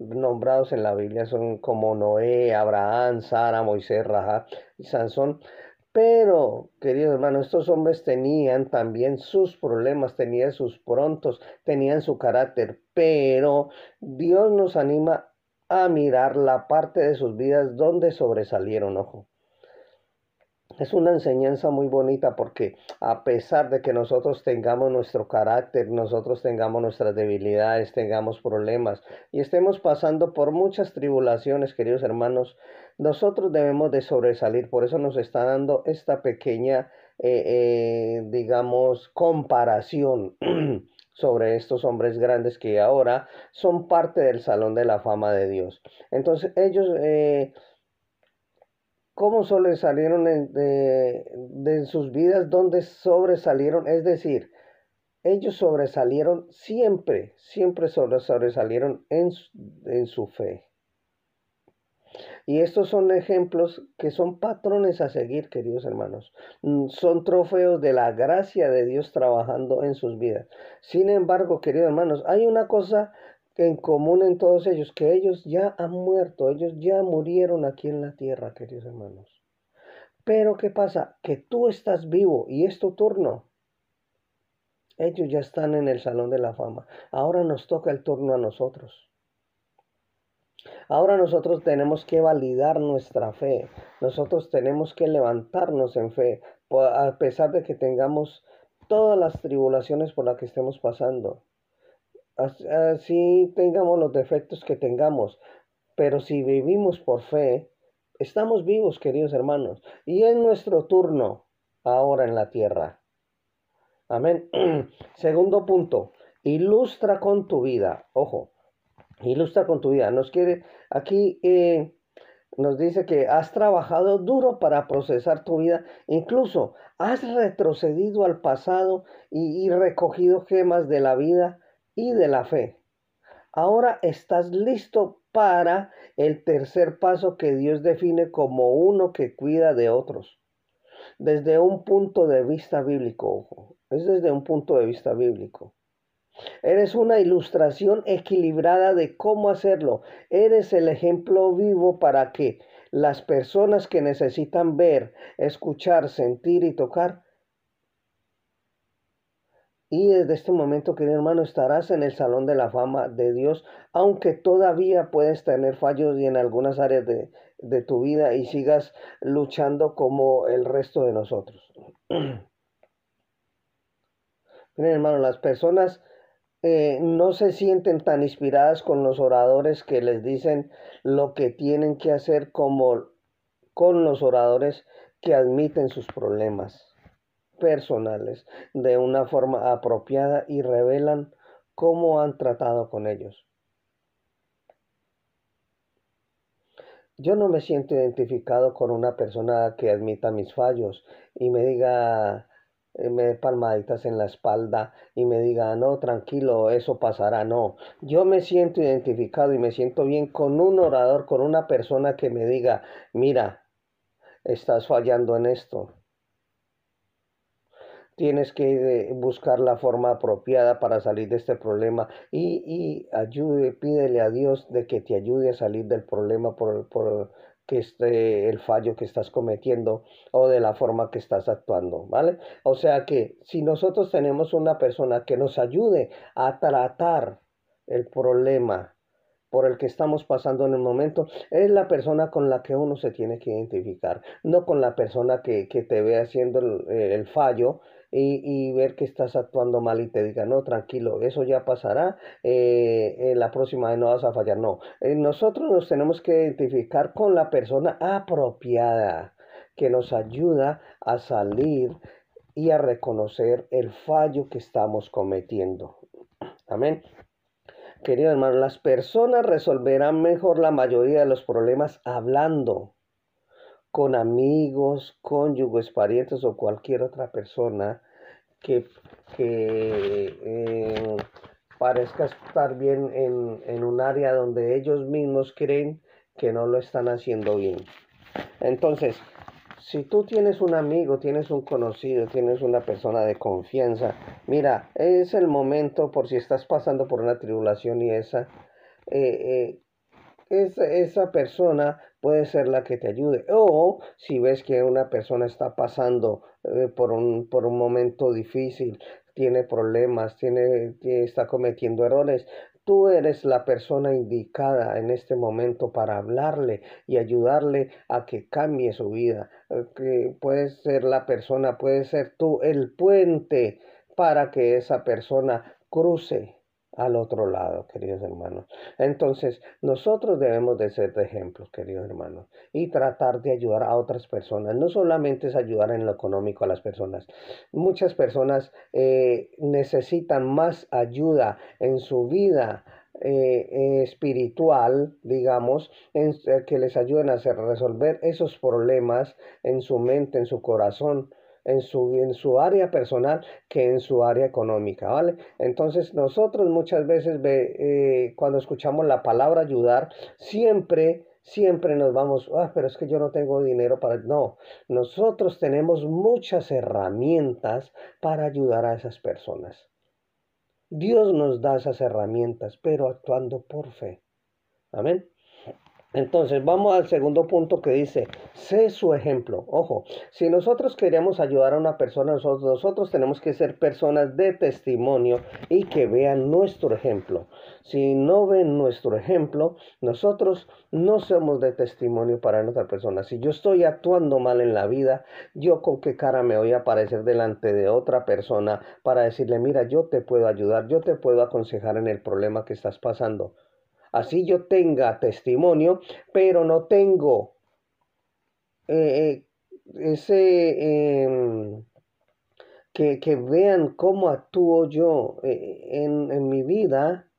nombrados en la Biblia, son como Noé, Abraham, Sara, Moisés, Rahab y Sansón. Pero, queridos hermanos, estos hombres tenían también sus problemas, tenían sus prontos, tenían su carácter, pero Dios nos anima a mirar la parte de sus vidas donde sobresalieron, ojo. Es una enseñanza muy bonita porque a pesar de que nosotros tengamos nuestro carácter, nosotros tengamos nuestras debilidades, tengamos problemas y estemos pasando por muchas tribulaciones, queridos hermanos, nosotros debemos de sobresalir, por eso nos está dando esta pequeña, eh, eh, digamos, comparación sobre estos hombres grandes que ahora son parte del Salón de la Fama de Dios. Entonces ellos, eh, ¿cómo sobresalieron de, de, sus vidas? ¿Dónde sobresalieron? Es decir, ellos sobresalieron siempre, siempre sobresalieron en, en su fe. Y estos son ejemplos que son patrones a seguir, queridos hermanos. Mm, Son trofeos de la gracia de Dios trabajando en sus vidas. Sin embargo, queridos hermanos, hay una cosa en común en todos ellos, que ellos ya han muerto, ellos ya murieron aquí en la tierra, queridos hermanos. Pero ¿qué pasa? Que tú estás vivo y es tu turno. Ellos ya están en el Salón de la Fama. Ahora nos toca el turno a nosotros. Ahora nosotros tenemos que validar nuestra fe. Nosotros tenemos que levantarnos en fe, a pesar de que tengamos todas las tribulaciones por las que estemos pasando. Así tengamos los defectos que tengamos. Pero si vivimos por fe, estamos vivos, queridos hermanos. Y es nuestro turno ahora en la tierra. Amén. Segundo punto, ilustra con tu vida. Ojo, ilustra con tu vida. Nos quiere, aquí eh, nos dice que has trabajado duro para procesar tu vida. Incluso has retrocedido al pasado y, y recogido gemas de la vida y de la fe. Ahora estás listo para el tercer paso que Dios define como uno que cuida de otros. Desde un punto de vista bíblico, ojo, es desde un punto de vista bíblico. Eres una ilustración equilibrada de cómo hacerlo. Eres el ejemplo vivo para que las personas que necesitan ver, escuchar, sentir y tocar. Y desde este momento, querido hermano, estarás en el salón de la fama de Dios, aunque todavía puedes tener fallos y en algunas áreas de, de tu vida y sigas luchando como el resto de nosotros. Miren, hermano, las personas eh, no se sienten tan inspiradas con los oradores que les dicen lo que tienen que hacer como con los oradores que admiten sus problemas personales de una forma apropiada y revelan cómo han tratado con ellos. Yo no me siento identificado con una persona que admita mis fallos y me diga, me dé palmaditas en la espalda y me diga, no, tranquilo, eso pasará. No, yo me siento identificado y me siento bien con un orador, con una persona que me diga, mira, estás fallando en esto. Tienes que eh, buscar la forma apropiada para salir de este problema y, y ayude, pídele a Dios de que te ayude a salir del problema por, por, que esté el fallo que estás cometiendo o de la forma que estás actuando, ¿vale? O sea que si nosotros tenemos una persona que nos ayude a tratar el problema por el que estamos pasando en el momento, es la persona con la que uno se tiene que identificar, no con la persona que, que te ve haciendo el, el fallo y, y, ver que estás actuando mal y te diga, no, tranquilo, eso ya pasará, eh, la próxima vez no vas a fallar. No, eh, nosotros nos tenemos que identificar con la persona apropiada que nos ayuda a salir y a reconocer el fallo que estamos cometiendo. Amén. Querido hermano, las personas resolverán mejor la mayoría de los problemas hablando con amigos, cónyuges, parientes o cualquier otra persona que, que eh, parezca estar bien en, en un área donde ellos mismos creen que no lo están haciendo bien. Entonces, si tú tienes un amigo, tienes un conocido, tienes una persona de confianza, mira, es el momento por si estás pasando por una tribulación y esa, eh, eh, esa, esa persona puede ser la que te ayude. O si ves que una persona está pasando eh, por, un, por un momento difícil, tiene problemas, tiene, está cometiendo errores, tú eres la persona indicada en este momento para hablarle y ayudarle a que cambie su vida. Eh, que puedes ser la persona, puedes ser tú el puente para que esa persona cruce al otro lado, queridos hermanos. Entonces, nosotros debemos de ser de ejemplos, queridos hermanos, y tratar de ayudar a otras personas. No solamente es ayudar en lo económico a las personas. Muchas personas eh, necesitan más ayuda en su vida eh, espiritual, digamos, en, eh, que les ayuden a resolver esos problemas en su mente, en su corazón en su, en su área personal que en su área económica, ¿vale? Entonces nosotros muchas veces ve, eh, cuando escuchamos la palabra ayudar, siempre siempre nos vamos, ah, pero es que yo no tengo dinero para... No, nosotros tenemos muchas herramientas para ayudar a esas personas. Dios nos da esas herramientas, pero actuando por fe. Amén. Entonces, vamos al segundo punto que dice, sé su ejemplo. Ojo, si nosotros queremos ayudar a una persona, nosotros, nosotros, tenemos que ser personas de testimonio y que vean nuestro ejemplo. Si no ven nuestro ejemplo, nosotros no somos de testimonio para otra persona. Si yo estoy actuando mal en la vida, yo con qué cara me voy a aparecer delante de otra persona para decirle, mira, yo te puedo ayudar, yo te puedo aconsejar en el problema que estás pasando así yo tenga testimonio, pero no tengo eh, eh, ese... Em, que, que, vean cómo actúo yo eh, en, en mi vida,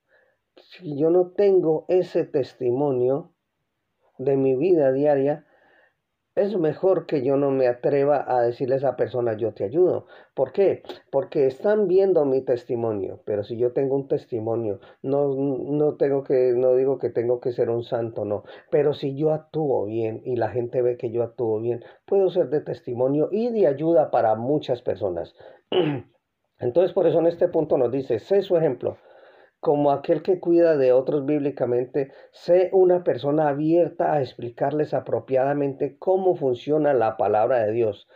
si yo no tengo ese testimonio de mi vida diaria, es mejor que yo no me atreva a decirle a esa persona yo te ayudo. ¿Por qué? Porque están viendo mi testimonio, pero si yo tengo un testimonio, no, no tengo que, no digo que tengo que ser un santo, no, pero si yo actúo bien y la gente ve que yo actúo bien, puedo ser de testimonio y de ayuda para muchas personas. Entonces por eso en este punto nos dice, sé su ejemplo como aquel que cuida de otros bíblicamente, sé una persona abierta a explicarles apropiadamente cómo funciona la palabra de Dios,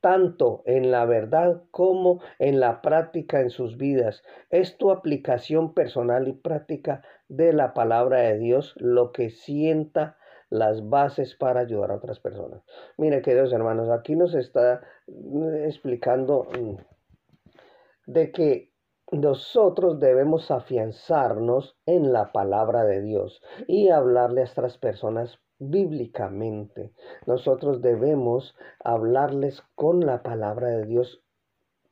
tanto en la verdad como en la práctica en sus vidas. Es tu aplicación personal y práctica de la palabra de Dios lo que sienta las bases para ayudar a otras personas. Mire, queridos hermanos, aquí nos está mm, explicando mm, de que nosotros debemos afianzarnos en la palabra de Dios y hablarle a estas personas bíblicamente. Nosotros debemos hablarles con la palabra de Dios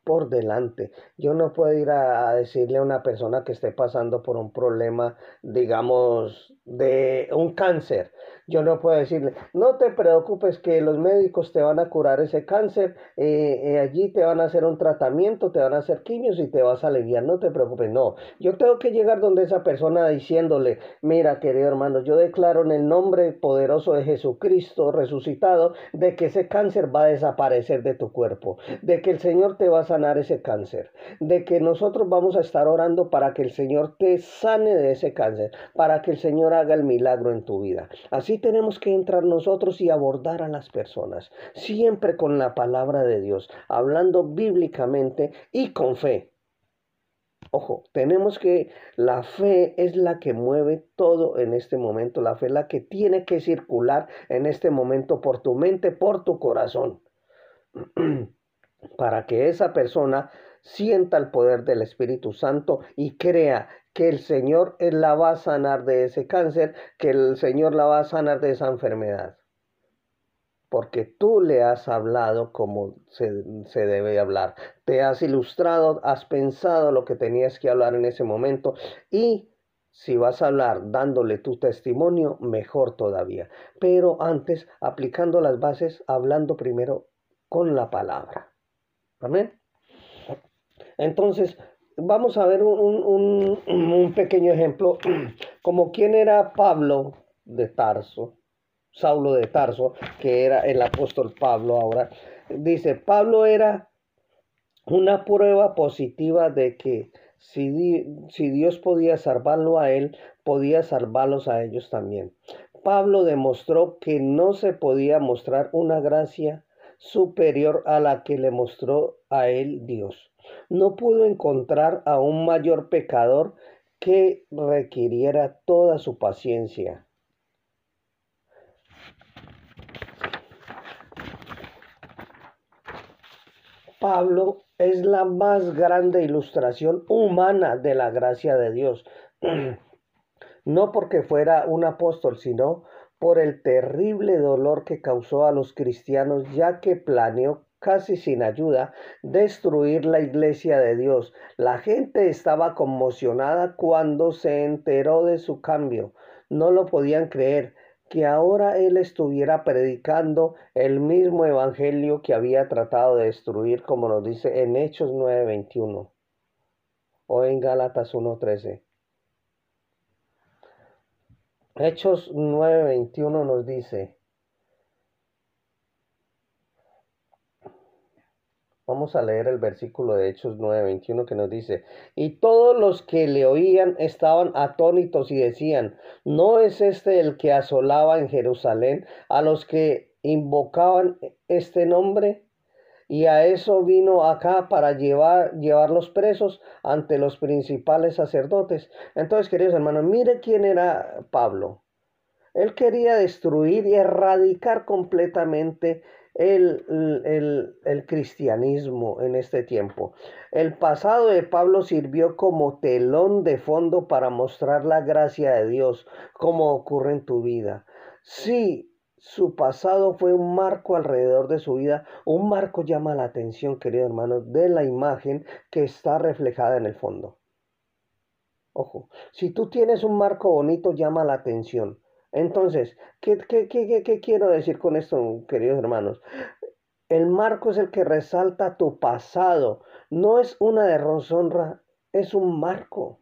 por delante. Yo no puedo ir a, decirle a una persona que esté pasando por un problema, digamos, de un cáncer. Yo no puedo decirle, no te preocupes que los médicos te van a curar ese cáncer, eh, eh, allí te van a hacer un tratamiento, te van a hacer quimios y te vas a aliviar, no te preocupes, no. Yo tengo que llegar donde esa persona diciéndole, mira querido hermano, yo declaro en el nombre poderoso de Jesucristo resucitado de que ese cáncer va a desaparecer de tu cuerpo, de que el Señor te va a sanar ese cáncer, de que nosotros vamos a estar orando para que el Señor te sane de ese cáncer, para que el Señor haga el milagro en tu vida. Así tenemos que entrar nosotros y abordar a las personas, siempre con la palabra de Dios, hablando bíblicamente y con fe. Ojo, tenemos que la fe es la que mueve todo en este momento, la fe es la que tiene que circular en este momento por tu mente, por tu corazón, para que esa persona sienta el poder del Espíritu Santo y crea que el Señor la va a sanar de ese cáncer, que el Señor la va a sanar de esa enfermedad. Porque tú le has hablado como se, se, debe hablar. Te has ilustrado, has pensado lo que tenías que hablar en ese momento y si vas a hablar dándole tu testimonio, mejor todavía. Pero antes, aplicando las bases, hablando primero con la palabra. Amén. Entonces, vamos a ver un, pequeño ejemplo, como quién era Pablo de Tarso, Saulo de Tarso, que era el apóstol Pablo ahora. Dice, Pablo era una prueba positiva de que si, si Dios podía salvarlo a él, podía salvarlos a ellos también. Pablo demostró que no se podía mostrar una gracia superior a la que le mostró a él Dios no pudo encontrar a un mayor pecador que requiriera toda su paciencia. Pablo es la más grande ilustración humana de la gracia de Dios. No porque fuera un apóstol, sino por el terrible dolor que causó a los cristianos, ya que planeó casi sin ayuda, destruir la iglesia de Dios. La gente estaba conmocionada cuando se enteró de su cambio. No lo podían creer que ahora él estuviera predicando el mismo evangelio que había tratado de destruir, como nos dice en Hechos 9:21 o en Gálatas 1:13. Hechos 9:21 nos dice, Vamos a leer el versículo de Hechos 9:21 que nos dice, y todos los que le oían estaban atónitos y decían, ¿no es este el que asolaba en Jerusalén a los que invocaban este nombre? Y a eso vino acá para llevar, llevarlos presos ante los principales sacerdotes. Entonces, queridos hermanos, mire quién era Pablo. Él quería destruir y erradicar completamente el, el, cristianismo en este tiempo. El pasado de Pablo sirvió como telón de fondo para mostrar la gracia de Dios, como ocurre en tu vida. Sí, su pasado fue un marco alrededor de su vida. Un marco llama la atención, querido hermano, de la imagen que está reflejada en el fondo. Ojo, si tú tienes un marco bonito, llama la atención. Entonces, ¿qué, qué, quiero decir con esto, queridos hermanos? El marco es el que resalta tu pasado. No es una deshonra, es un marco.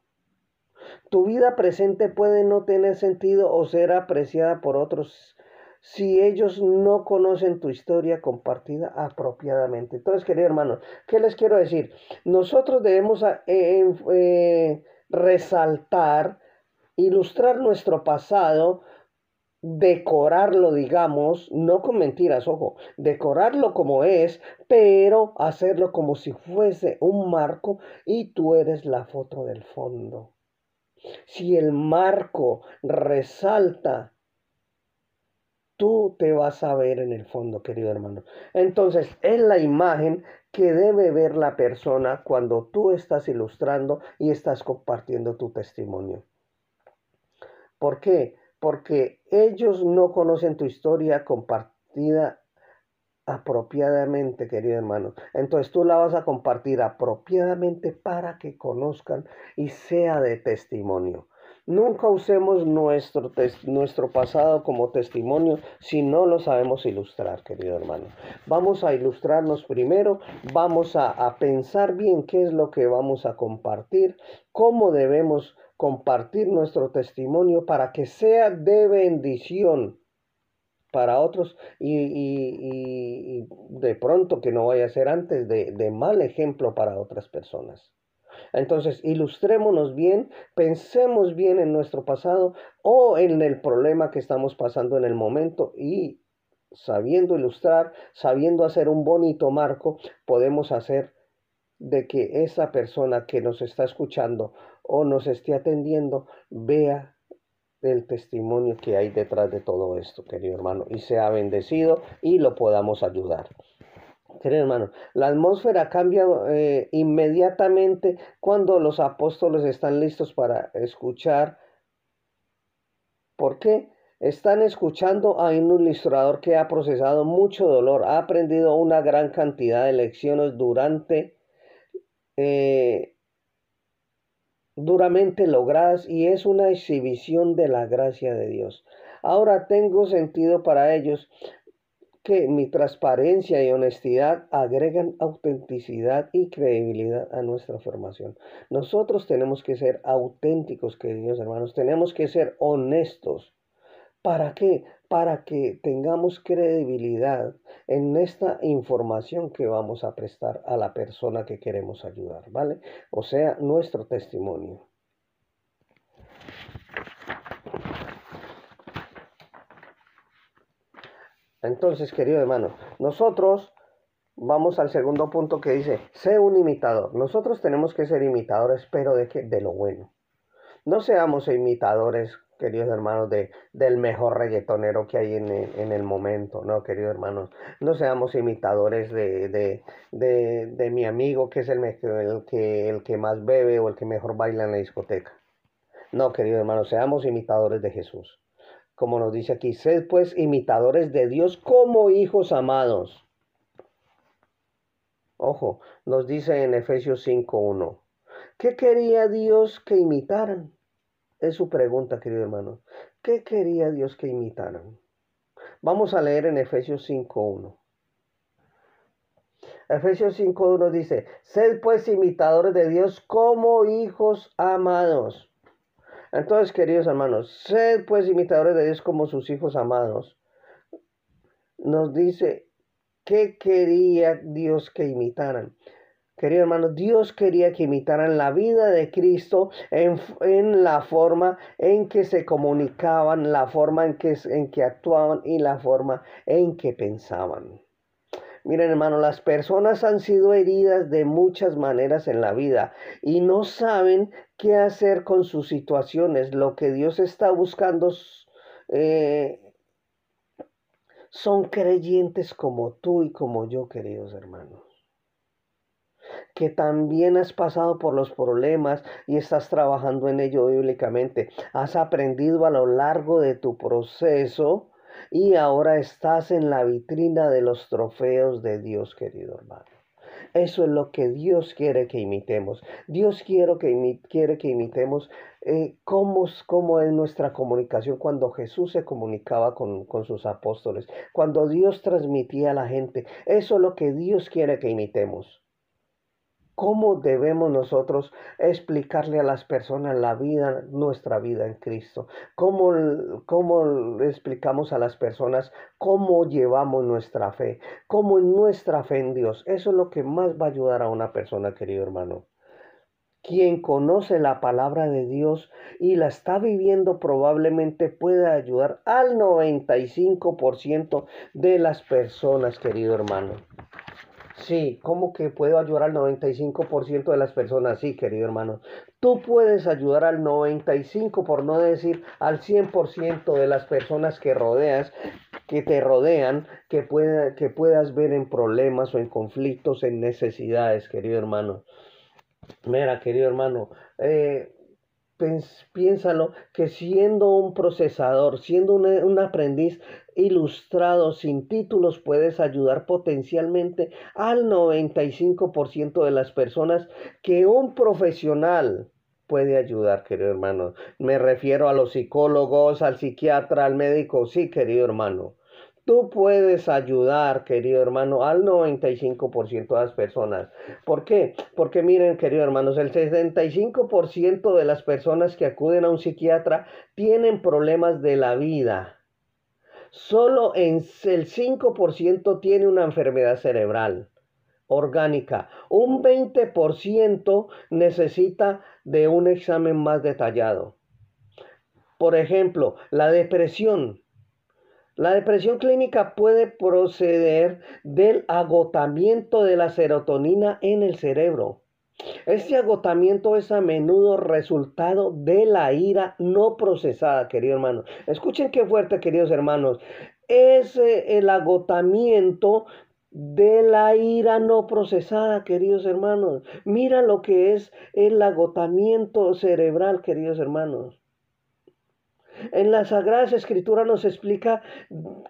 Tu vida presente puede no tener sentido o ser apreciada por otros si ellos no conocen tu historia compartida apropiadamente. Entonces, queridos hermanos, ¿qué les quiero decir? Nosotros debemos eh, eh, resaltar, ilustrar nuestro pasado decorarlo, digamos, no con mentiras, ojo, decorarlo como es, pero hacerlo como si fuese un marco y tú eres la foto del fondo. Si el marco resalta, tú te vas a ver en el fondo, querido hermano. Entonces, es la imagen que debe ver la persona cuando tú estás ilustrando y estás compartiendo tu testimonio. ¿Por qué? porque ellos no conocen tu historia compartida apropiadamente, querido hermano. Entonces tú la vas a compartir apropiadamente para que conozcan y sea de testimonio. Nunca usemos nuestro, nuestro pasado como testimonio si no lo sabemos ilustrar, querido hermano. Vamos a ilustrarnos primero, vamos a, a pensar bien qué es lo que vamos a compartir, cómo debemos compartir nuestro testimonio para que sea de bendición para otros y, de pronto que no vaya a ser antes de, de mal ejemplo para otras personas. Entonces, ilustrémonos bien, pensemos bien en nuestro pasado o en el problema que estamos pasando en el momento y sabiendo ilustrar, sabiendo hacer un bonito marco, podemos hacer de que esa persona que nos está escuchando o nos esté atendiendo vea el testimonio que hay detrás de todo esto, querido hermano, y sea bendecido y lo podamos ayudar. Querido hermano, la atmósfera cambia eh, inmediatamente cuando los apóstoles están listos para escuchar. ¿Por qué? Están escuchando a un ilustrador que ha procesado mucho dolor, ha aprendido una gran cantidad de lecciones durante eh, duramente logradas y es una exhibición de la gracia de Dios. Ahora tengo sentido para ellos que mi transparencia y honestidad agregan autenticidad y credibilidad a nuestra formación. Nosotros tenemos que ser auténticos, queridos hermanos, tenemos que ser honestos. ¿Para qué? Para que tengamos credibilidad en esta información que vamos a prestar a la persona que queremos ayudar, ¿vale? O sea, nuestro testimonio. Entonces, querido hermano, nosotros vamos al segundo punto que dice, sé un imitador. Nosotros tenemos que ser imitadores, pero de qué? De lo bueno. No seamos imitadores queridos hermanos, de, del mejor reggaetonero que hay en el, momento, ¿no, queridos hermanos? No seamos imitadores de, de, de, mi amigo que es el, el, que, el que más bebe o el que mejor baila en la discoteca. No, queridos hermanos, seamos imitadores de Jesús. Como nos dice aquí, sed pues imitadores de Dios como hijos amados. Ojo, nos dice en Efesios 5.1. ¿Qué quería Dios que imitaran? Es su pregunta, querido hermano. ¿Qué quería Dios que imitaran? Vamos a leer en Efesios 5.1. Efesios 5.1 dice, sed pues imitadores de Dios como hijos amados. Entonces, queridos hermanos, sed pues imitadores de Dios como sus hijos amados. Nos dice, ¿qué quería Dios que imitaran? Querido hermano, Dios quería que imitaran la vida de Cristo en, en, la forma en que se comunicaban, la forma en que, en que actuaban y la forma en que pensaban. Miren hermano, las personas han sido heridas de muchas maneras en la vida y no saben qué hacer con sus situaciones. Lo que Dios está buscando eh, son creyentes como tú y como yo, queridos hermanos que también has pasado por los problemas y estás trabajando en ello bíblicamente. Has aprendido a lo largo de tu proceso y ahora estás en la vitrina de los trofeos de Dios, querido hermano. Eso es lo que Dios quiere que imitemos. Dios quiere que, quiere que imitemos eh, cómo, cómo, es nuestra comunicación cuando Jesús se comunicaba con, con sus apóstoles, cuando Dios transmitía a la gente. Eso es lo que Dios quiere que imitemos. ¿Cómo debemos nosotros explicarle a las personas la vida, nuestra vida en Cristo? ¿Cómo, ¿Cómo explicamos a las personas cómo llevamos nuestra fe? ¿Cómo en nuestra fe en Dios? Eso es lo que más va a ayudar a una persona, querido hermano. Quien conoce la palabra de Dios y la está viviendo probablemente puede ayudar al 95% de las personas, querido hermano. Sí, ¿cómo que puedo ayudar al 95% de las personas? Sí, querido hermano. Tú puedes ayudar al 95, por no decir al 100% de las personas que rodeas, que te rodean, que, pueda, que puedas ver en problemas o en conflictos, en necesidades, querido hermano. Mira, querido hermano, eh, piénsalo que siendo un procesador, siendo un, aprendiz ilustrado sin títulos, puedes ayudar potencialmente al 95% de las personas que un profesional puede ayudar, querido hermano. Me refiero a los psicólogos, al psiquiatra, al médico, sí, querido hermano. Tú puedes ayudar, querido hermano, al 95% de las personas. ¿Por qué? Porque miren, querido hermanos, el 65% de las personas que acuden a un psiquiatra tienen problemas de la vida. Solo en el 5% tiene una enfermedad cerebral orgánica. Un 20% necesita de un examen más detallado. Por ejemplo, la depresión la depresión clínica puede proceder del agotamiento de la serotonina en el cerebro. Este agotamiento es a menudo resultado de la ira no procesada, querido hermano. Escuchen qué fuerte, queridos hermanos. Es el agotamiento de la ira no procesada, queridos hermanos. Mira lo que es el agotamiento cerebral, queridos hermanos. En la Sagrada Escritura nos explica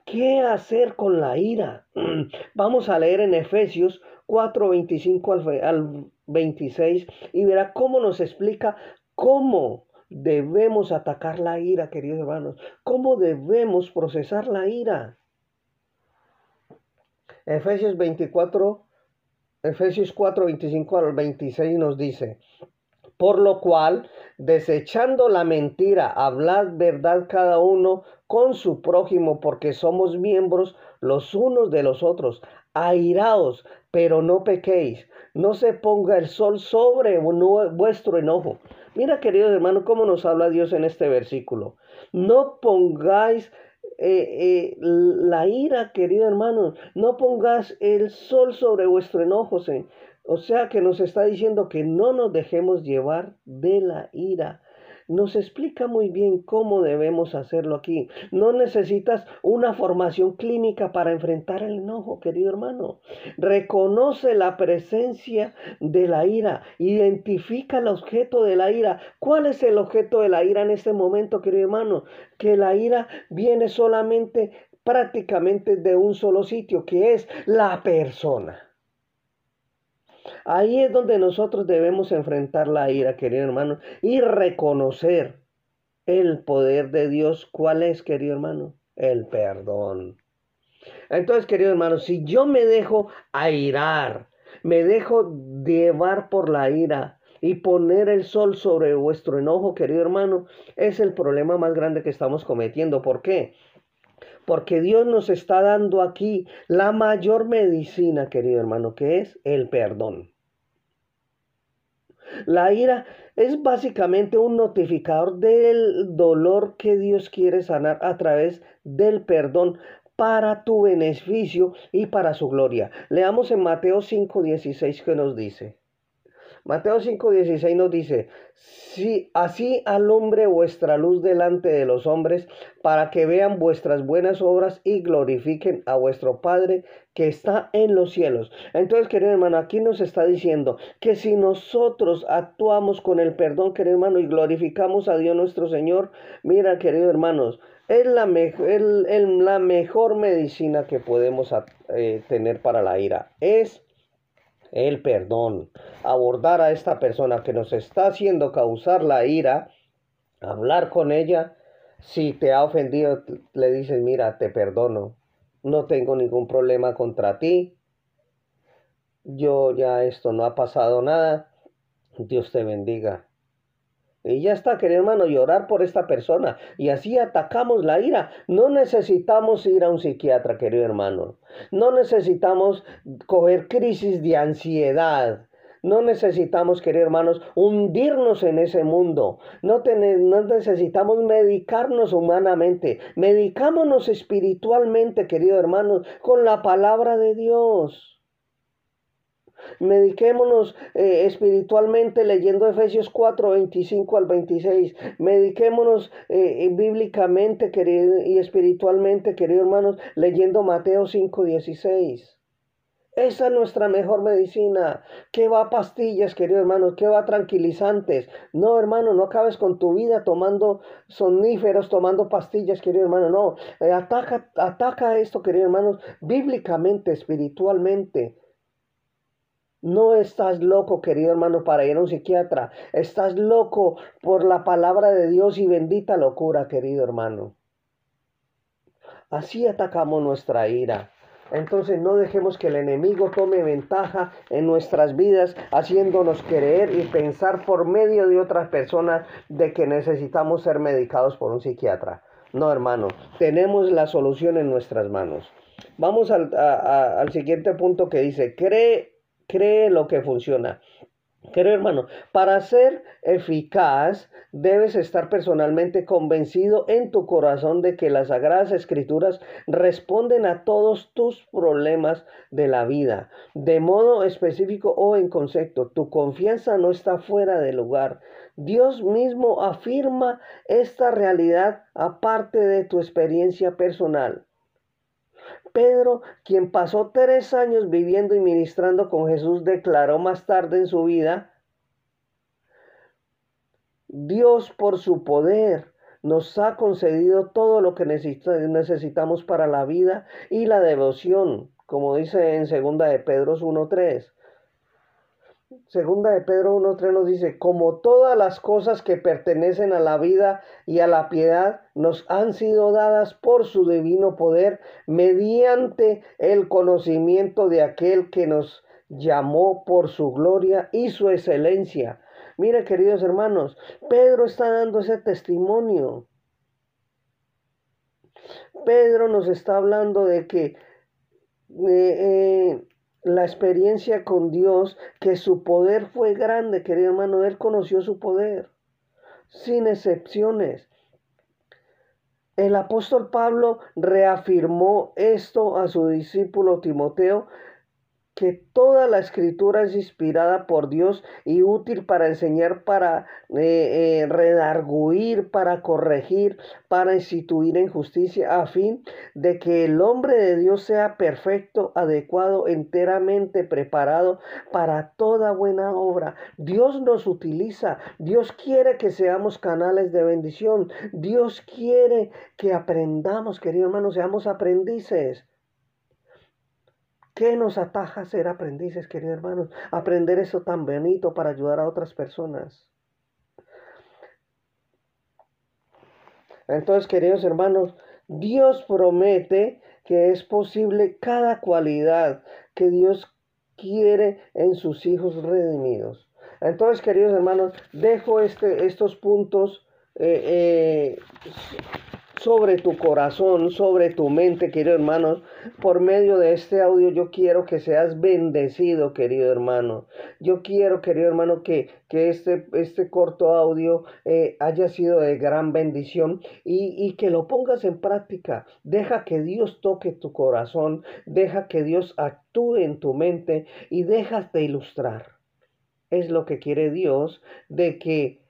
qué hacer con la ira. Vamos a leer en Efesios 4, 25 al 26 y verá cómo nos explica cómo debemos atacar la ira, queridos hermanos, cómo debemos procesar la ira. Efesios 24, Efesios 4, 25 al 26 nos dice, por lo cual, desechando la mentira, hablad verdad cada uno con su prójimo, porque somos miembros los unos de los otros. Airaos, pero no pequéis. No se ponga el sol sobre vuestro enojo. Mira, queridos hermanos, cómo nos habla Dios en este versículo. No pongáis eh, eh, la ira, querido hermano. No pongas el sol sobre vuestro enojo. O sea que nos está diciendo que no nos dejemos llevar de la ira. Nos explica muy bien cómo debemos hacerlo aquí. No necesitas una formación clínica para enfrentar el enojo, querido hermano. Reconoce la presencia de la ira. Identifica el objeto de la ira. ¿Cuál es el objeto de la ira en este momento, querido hermano? Que la ira viene solamente prácticamente de un solo sitio, que es la persona. Ahí es donde nosotros debemos enfrentar la ira, querido hermano, y reconocer el poder de Dios. ¿Cuál es, querido hermano? El perdón. Entonces, querido hermano, si yo me dejo airar, me dejo llevar por la ira, y poner el sol sobre vuestro enojo, querido hermano, es el problema más grande que estamos cometiendo. ¿Por qué? Porque Dios nos está dando aquí la mayor medicina, querido hermano, que es el perdón. La ira es básicamente un notificador del dolor que Dios quiere sanar a través del perdón para tu beneficio y para su gloria. Leamos en Mateo 5:16 que nos dice. Mateo 5:16 nos dice, si así alumbre vuestra luz delante de los hombres, para que vean vuestras buenas obras y glorifiquen a vuestro Padre que está en los cielos. Entonces, querido hermano, aquí nos está diciendo que si nosotros actuamos con el perdón, querido hermano, y glorificamos a Dios nuestro Señor, mira, querido hermanos, es la, la mejor medicina que podemos eh, tener para la ira. Es el perdón. Abordar a esta persona que nos está haciendo causar la ira, hablar con ella. Si te ha ofendido, le dices, mira, te perdono. No tengo ningún problema contra ti. Yo ya esto no ha pasado nada. Dios te bendiga. Y ya está, querido hermano, llorar por esta persona. Y así atacamos la ira. No necesitamos ir a un psiquiatra, querido hermano. No necesitamos coger crisis de ansiedad. No necesitamos, queridos hermanos, hundirnos en ese mundo. No, no, necesitamos medicarnos humanamente. Medicámonos espiritualmente, queridos hermanos, con la palabra de Dios. Mediquémonos eh, espiritualmente leyendo Efesios 4, 25 al 26. Mediquémonos eh, bíblicamente querido, y espiritualmente, queridos hermanos, leyendo Mateo 5, 16. Esa es nuestra mejor medicina. ¿Qué va a pastillas, queridos hermanos? ¿Qué va tranquilizantes? No, hermano, no acabes con tu vida tomando soníferos, tomando pastillas, querido hermano. No, eh, ataca, ataca esto, queridos hermanos, bíblicamente, espiritualmente. No estás loco, querido hermano, para ir a un psiquiatra. Estás loco por la palabra de Dios y bendita locura, querido hermano. Así atacamos nuestra ira. Entonces no dejemos que el enemigo tome ventaja en nuestras vidas, haciéndonos creer y pensar por medio de otras personas de que necesitamos ser medicados por un psiquiatra. No, hermano, tenemos la solución en nuestras manos. Vamos al, al siguiente punto que dice, cree cree lo que funciona. Querido hermano, para ser eficaz debes estar personalmente convencido en tu corazón de que las sagradas escrituras responden a todos tus problemas de la vida, de modo específico o en concepto. Tu confianza no está fuera de lugar. Dios mismo afirma esta realidad aparte de tu experiencia personal. Pedro, quien pasó tres años viviendo y ministrando con Jesús, declaró más tarde en su vida, Dios por su poder nos ha concedido todo lo que necesitamos para la vida y la devoción, como dice en segunda de Pedro 1.3. Segunda de Pedro 1.3 nos dice, como todas las cosas que pertenecen a la vida y a la piedad nos han sido dadas por su divino poder mediante el conocimiento de aquel que nos llamó por su gloria y su excelencia. Mire, queridos hermanos, Pedro está dando ese testimonio. Pedro nos está hablando de que eh, eh, la experiencia con Dios, que su poder fue grande, querido hermano, él conoció su poder, sin excepciones. El apóstol Pablo reafirmó esto a su discípulo Timoteo que toda la escritura es inspirada por Dios y útil para enseñar, para eh, eh, redarguir, para corregir, para instituir en justicia, a fin de que el hombre de Dios sea perfecto, adecuado, enteramente preparado para toda buena obra. Dios nos utiliza, Dios quiere que seamos canales de bendición, Dios quiere que aprendamos, querido hermano, seamos aprendices. ¿Qué nos ataja ser aprendices, queridos hermanos? Aprender eso tan bonito para ayudar a otras personas. Entonces, queridos hermanos, Dios promete que es posible cada cualidad que Dios quiere en sus hijos redimidos. Entonces, queridos hermanos, dejo este, estos puntos eh, eh, sobre tu corazón, sobre tu mente, querido hermano. Por medio de este audio yo quiero que seas bendecido, querido hermano. Yo quiero, querido hermano, que, que este, este corto audio eh, haya sido de gran bendición y, y que lo pongas en práctica. Deja que Dios toque tu corazón, deja que Dios actúe en tu mente y dejas de ilustrar. Es lo que quiere Dios de que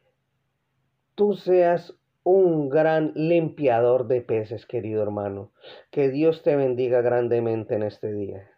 tú seas un gran limpiador de peces, querido hermano. Que Dios te bendiga grandemente en este día.